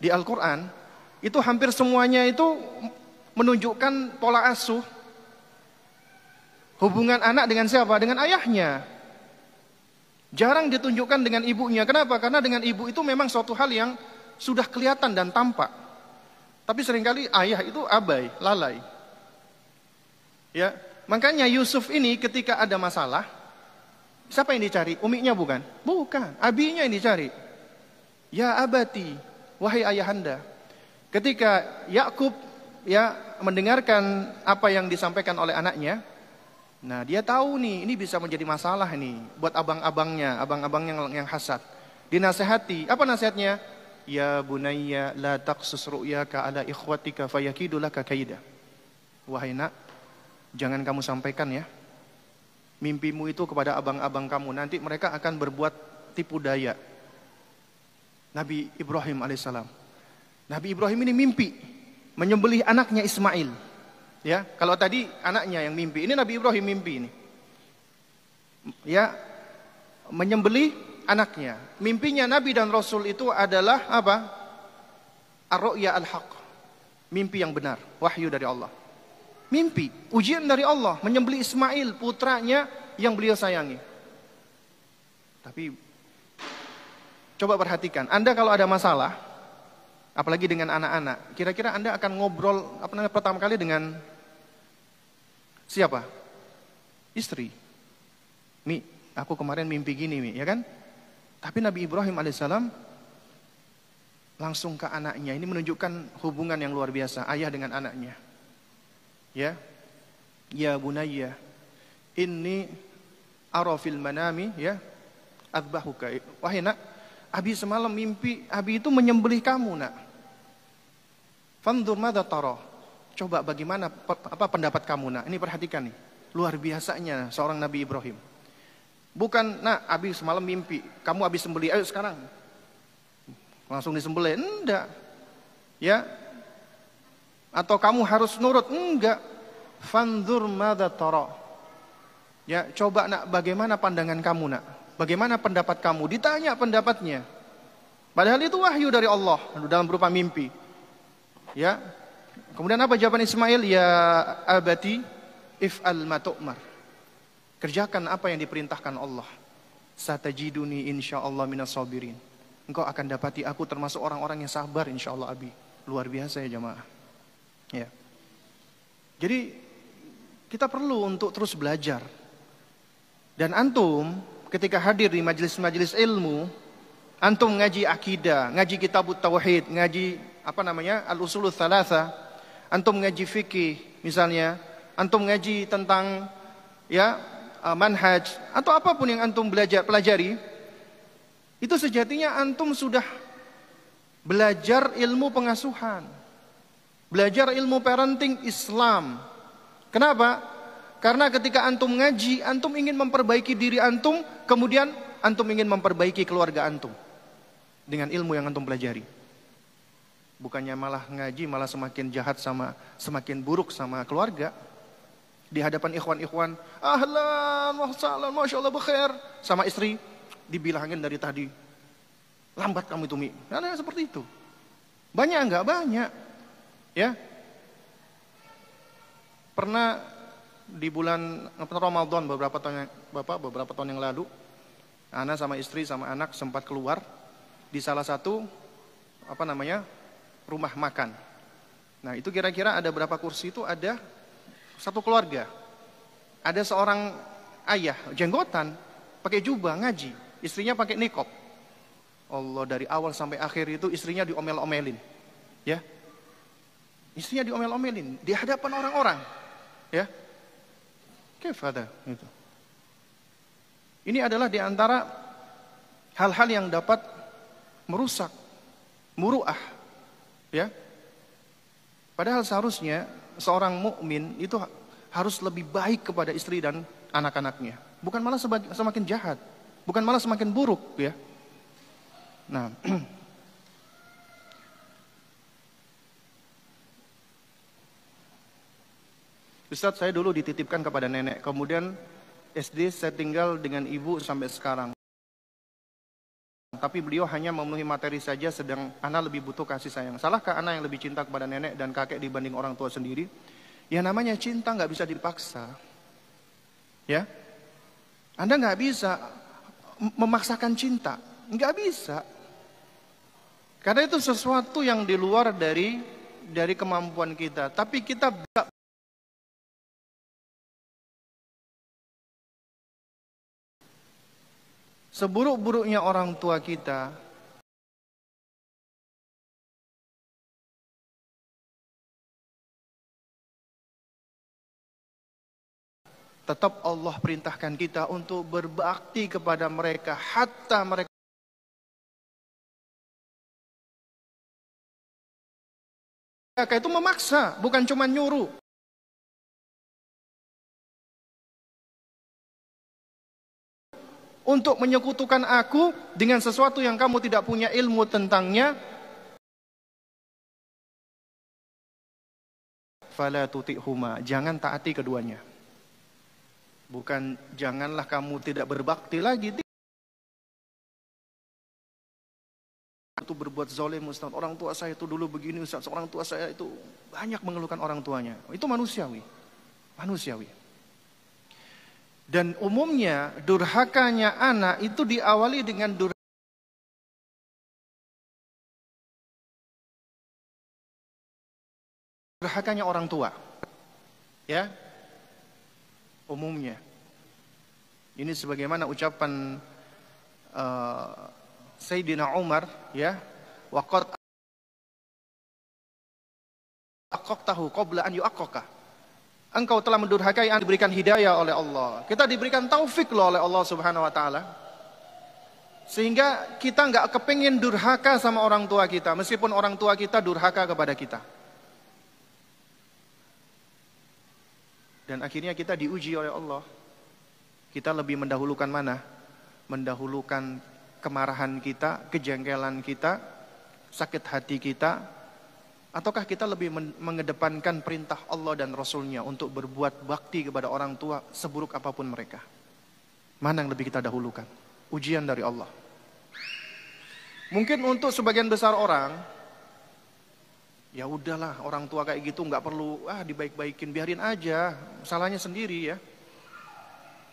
di Al-Quran itu hampir semuanya itu menunjukkan pola asuh hubungan anak dengan siapa? Dengan ayahnya. Jarang ditunjukkan dengan ibunya. Kenapa? Karena dengan ibu itu memang suatu hal yang sudah kelihatan dan tampak. Tapi sering kali ayah itu abai, lalai. Ya, makanya Yusuf ini ketika ada masalah, siapa yang dicari? Umiknya bukan? Bukan, abinya yang dicari. Ya abati, wahai ayahanda, ketika Yakub ya mendengarkan apa yang disampaikan oleh anaknya, nah dia tahu nih ini bisa menjadi masalah nih buat abang-abangnya, abang-abang yang yang hasad. Dinasehati, apa nasihatnya? Ya bunayya la taqsus ru'yaka ala ikhwatika fayakidu laka kaida. Wahai nak, jangan kamu sampaikan ya. Mimpimu itu kepada abang-abang kamu, nanti mereka akan berbuat tipu daya Nabi Ibrahim alaihissalam. Nabi Ibrahim ini mimpi menyembelih anaknya Ismail. Ya, kalau tadi anaknya yang mimpi, ini Nabi Ibrahim mimpi ini. Ya, menyembeli anaknya. Mimpinya Nabi dan Rasul itu adalah apa? Ar-ru'ya al-haq. Mimpi yang benar, wahyu dari Allah. Mimpi, ujian dari Allah, menyembeli Ismail, putranya yang beliau sayangi. Tapi coba perhatikan, Anda kalau ada masalah, apalagi dengan anak-anak, kira-kira Anda akan ngobrol apa namanya pertama kali dengan siapa? Istri. Mi, aku kemarin mimpi gini, Mi, ya kan? Tapi Nabi Ibrahim alaihissalam langsung ke anaknya. Ini menunjukkan hubungan yang luar biasa ayah dengan anaknya. Ya, ya bunayya, ini arafil manami, ya, adbahuka. Wahai nak, Abi semalam mimpi, Abi itu menyembelih kamu nak. Fandur mada taro. Coba bagaimana apa pendapat kamu nak? Ini perhatikan nih. Luar biasanya seorang Nabi Ibrahim. Bukan nak Abi semalam mimpi, kamu Abi sembelih, ayo sekarang. Langsung disembelih. Enggak. Ya. Atau kamu harus nurut? Enggak. Fandur mada taro. Ya, coba nak bagaimana pandangan kamu nak? Bagaimana pendapat kamu? Ditanya pendapatnya. Padahal itu wahyu dari Allah dalam berupa mimpi. Ya. Kemudian apa jawaban Ismail? Ya abati if'al ma tu'mar. Kerjakan apa yang diperintahkan Allah. Satajiduni insyaallah minas sabirin. Engkau akan dapati aku termasuk orang-orang yang sabar insyaallah abi. Luar biasa ya jemaah. Ya. Jadi kita perlu untuk terus belajar. Dan antum ketika hadir di majelis-majelis ilmu, antum ngaji akidah, ngaji kitab tauhid, ngaji apa namanya? al-usulul thalatha, antum ngaji fikih misalnya, antum ngaji tentang ya uh, manhaj atau apa pun yang antum belajar pelajari, itu sejatinya antum sudah belajar ilmu pengasuhan. Belajar ilmu parenting Islam. Kenapa? Karena ketika antum ngaji, antum ingin memperbaiki diri antum, kemudian antum ingin memperbaiki keluarga antum dengan ilmu yang antum pelajari. Bukannya malah ngaji malah semakin jahat sama semakin buruk sama keluarga. Di hadapan ikhwan-ikhwan, ahlan wa sahlan, masya Allah bekhair. Sama istri, dibilangin dari tadi, lambat kamu itu mi. Karena seperti itu. Banyak enggak? Banyak. Ya. Pernah di bulan Ramadan beberapa tahun Bapak beberapa tahun yang lalu Ana sama istri sama anak sempat keluar di salah satu apa namanya rumah makan. Nah itu kira-kira ada berapa kursi itu ada satu keluarga. Ada seorang ayah jenggotan pakai jubah ngaji, istrinya pakai nikop. Allah dari awal sampai akhir itu istrinya diomel-omelin, ya. Istrinya diomel-omelin di hadapan orang-orang, ya. Kefada itu. Ini adalah di antara hal-hal yang dapat merusak muruah ya. Padahal seharusnya seorang mukmin itu harus lebih baik kepada istri dan anak-anaknya, bukan malah semakin jahat, bukan malah semakin buruk ya. Nah, (clears throat) Ustadz saya dulu dititipkan kepada nenek, kemudian SD saya tinggal dengan ibu sampai sekarang. Tapi beliau hanya memenuhi materi saja sedang anak lebih butuh kasih sayang. Salahkah anak yang lebih cinta kepada nenek dan kakek dibanding orang tua sendiri? Ya namanya cinta nggak bisa dipaksa. Ya, Anda nggak bisa memaksakan cinta, nggak bisa. Karena itu sesuatu yang di luar dari dari kemampuan kita. Tapi kita Seburuk-buruknya orang tua kita, tetap Allah perintahkan kita untuk berbakti kepada mereka hatta mereka itu memaksa, bukan cuma nyuruh. Untuk menyekutukan aku dengan sesuatu yang kamu tidak punya ilmu tentangnya fala tuti'huma. Jangan taati keduanya. Bukan janganlah kamu tidak berbakti lagi. Itu berbuat zalim Ustaz. Orang tua saya itu dulu begini Ustaz. Orang tua saya itu banyak mengeluhkan orang tuanya. Itu manusiawi. Manusiawi. Dan umumnya durhakanya anak itu diawali dengan durhaka durhakanya orang tua. Ya. Umumnya. Ini sebagaimana ucapan uh, Sayyidina Umar ya, waqad tahu qabla an yu'aqqaka. Engkau telah mendurhakai an diberikan hidayah oleh Allah. Kita diberikan taufik loh oleh Allah Subhanahu wa taala. Sehingga kita nggak kepingin durhaka sama orang tua kita, meskipun orang tua kita durhaka kepada kita. Dan akhirnya kita diuji oleh Allah. Kita lebih mendahulukan mana? Mendahulukan kemarahan kita, kejengkelan kita, sakit hati kita, ataukah kita lebih mengedepankan perintah Allah dan Rasulnya untuk berbuat bakti kepada orang tua seburuk apa pun mereka? Mana yang lebih kita dahulukan? Ujian dari Allah. Mungkin untuk sebagian besar orang, Ya udahlah orang tua kayak gitu nggak perlu ah dibaik-baikin biarin aja salahnya sendiri ya.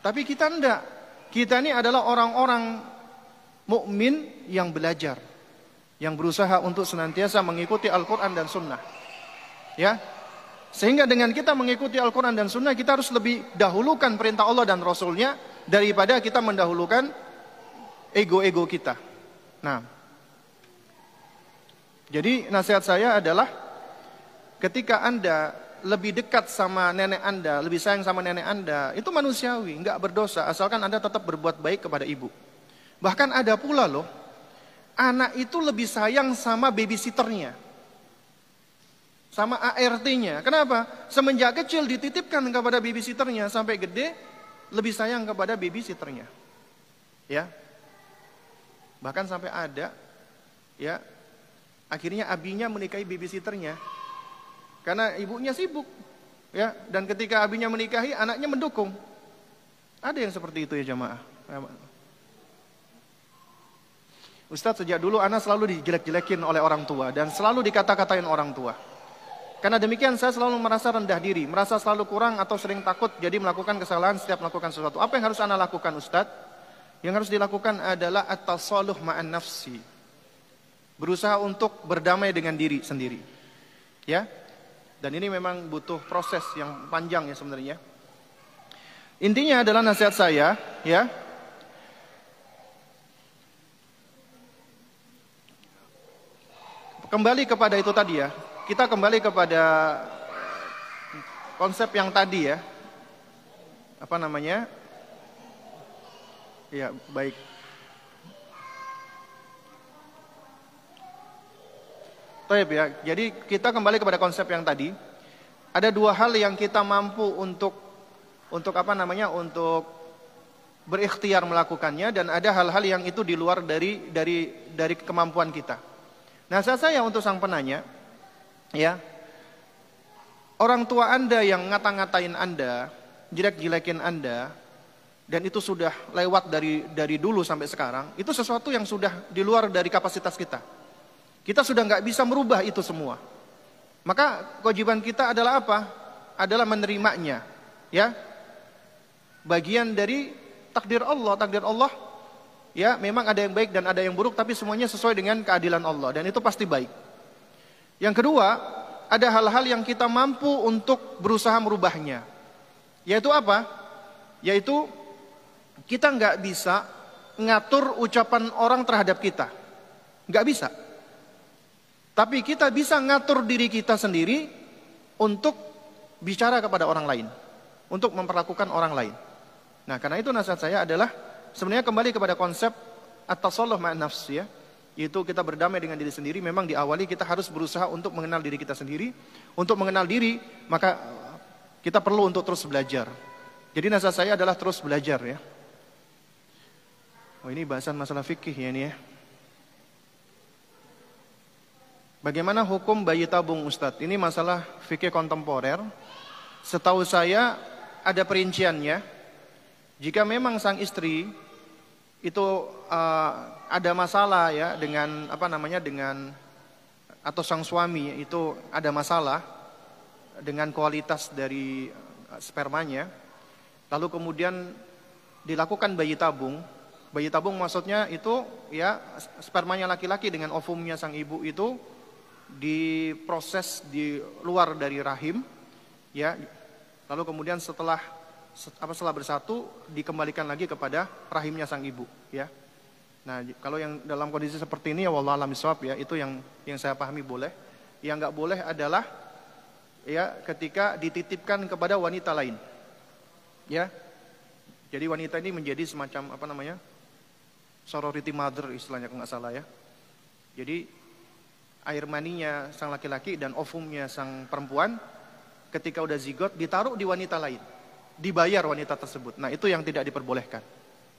Tapi kita enggak. Kita ini adalah orang-orang mukmin yang belajar, yang berusaha untuk senantiasa mengikuti Al-Quran dan Sunnah. Ya, sehingga dengan kita mengikuti Al-Quran dan Sunnah kita harus lebih dahulukan perintah Allah dan Rasulnya daripada kita mendahulukan ego-ego kita. Nah, jadi nasihat saya adalah ketika Anda lebih dekat sama nenek Anda, lebih sayang sama nenek Anda, itu manusiawi, enggak berdosa asalkan Anda tetap berbuat baik kepada ibu. Bahkan ada pula loh, anak itu lebih sayang sama babysitternya. Sama ART-nya. Kenapa? Semenjak kecil dititipkan kepada babysitternya sampai gede lebih sayang kepada babysitternya. Ya. Bahkan sampai ada ya Akhirnya abinya menikahi babysitternya. Karena ibunya sibuk. Ya, dan ketika abinya menikahi, anaknya mendukung. Ada yang seperti itu ya jamaah. Ustadz sejak dulu anak selalu dijelek-jelekin oleh orang tua dan selalu dikata-katain orang tua. Karena demikian saya selalu merasa rendah diri, merasa selalu kurang atau sering takut jadi melakukan kesalahan setiap melakukan sesuatu. Apa yang harus anak lakukan Ustadz? Yang harus dilakukan adalah at-tasaluh ma'an nafsi. Berusaha untuk berdamai dengan diri sendiri. Ya. Dan ini memang butuh proses yang panjang ya sebenarnya. Intinya adalah nasihat saya, ya. Kembali kepada itu tadi ya. Kita kembali kepada konsep yang tadi ya. Apa namanya? Ya, baik. Taib ya. Jadi kita kembali kepada konsep yang tadi. Ada dua hal yang kita mampu untuk untuk apa namanya? untuk berikhtiar melakukannya dan ada hal-hal yang itu di luar dari dari dari kemampuan kita. Nah, saya untuk sang penanya ya. Orang tua Anda yang ngata-ngatain Anda, jelek-jelekin Anda dan itu sudah lewat dari dari dulu sampai sekarang, itu sesuatu yang sudah di luar dari kapasitas kita. Kita sudah nggak bisa merubah itu semua. Maka kewajiban kita adalah apa? Adalah menerimanya. Ya, bagian dari takdir Allah. Takdir Allah, ya memang ada yang baik dan ada yang buruk, tapi semuanya sesuai dengan keadilan Allah dan itu pasti baik. Yang kedua, ada hal-hal yang kita mampu untuk berusaha merubahnya. Yaitu apa? Yaitu kita nggak bisa ngatur ucapan orang terhadap kita. Nggak bisa. Tapi kita bisa ngatur diri kita sendiri untuk bicara kepada orang lain. Untuk memperlakukan orang lain. Nah karena itu nasihat saya adalah sebenarnya kembali kepada konsep at-tasalluh ma'an nafs ya. Yaitu kita berdamai dengan diri sendiri. Memang di awali kita harus berusaha untuk mengenal diri kita sendiri. Untuk mengenal diri maka kita perlu untuk terus belajar. Jadi nasihat saya adalah terus belajar ya. Oh ini bahasan masalah fikih ya ini ya. Bagaimana hukum bayi tabung Ustadz? Ini masalah fikih kontemporer. Setahu saya ada perinciannya. Jika memang sang istri itu uh, ada masalah ya dengan apa namanya dengan atau sang suami itu ada masalah dengan kualitas dari uh, spermanya, lalu kemudian dilakukan bayi tabung. Bayi tabung maksudnya itu ya spermanya laki-laki dengan ovumnya sang ibu itu diproses di luar dari rahim ya lalu kemudian setelah apa setelah bersatu dikembalikan lagi kepada rahimnya sang ibu ya. Nah kalau yang dalam kondisi seperti ini ya wallah alam ya itu yang yang saya pahami boleh. Yang nggak boleh adalah ya ketika dititipkan kepada wanita lain ya. Jadi wanita ini menjadi semacam apa namanya sorority mother istilahnya kalau nggak salah ya. Jadi air maninya sang laki-laki dan ovumnya sang perempuan ketika udah zigot ditaruh di wanita lain. Dibayar wanita tersebut. Nah, itu yang tidak diperbolehkan.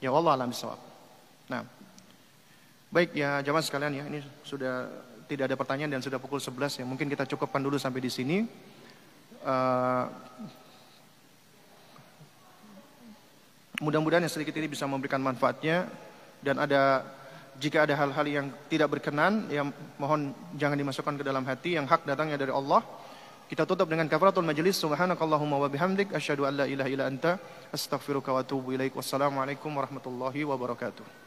Ya Allah alam sawab. Nah. Baik ya jamaah sekalian ya, ini sudah tidak ada pertanyaan dan sudah pukul 11 ya. Mungkin kita cukupkan dulu sampai di sini. Uh, mudah-mudahan yang sedikit ini bisa memberikan manfaatnya dan ada jika ada hal-hal yang tidak berkenan, yang mohon jangan dimasukkan ke dalam hati yang hak datangnya dari Allah. Kita tutup dengan kafaratul majlis. Subhanakallahumma wa bihamdik asyhadu an la ilaha illa anta astaghfiruka wa atubu ilaik. Wassalamualaikum warahmatullahi wabarakatuh.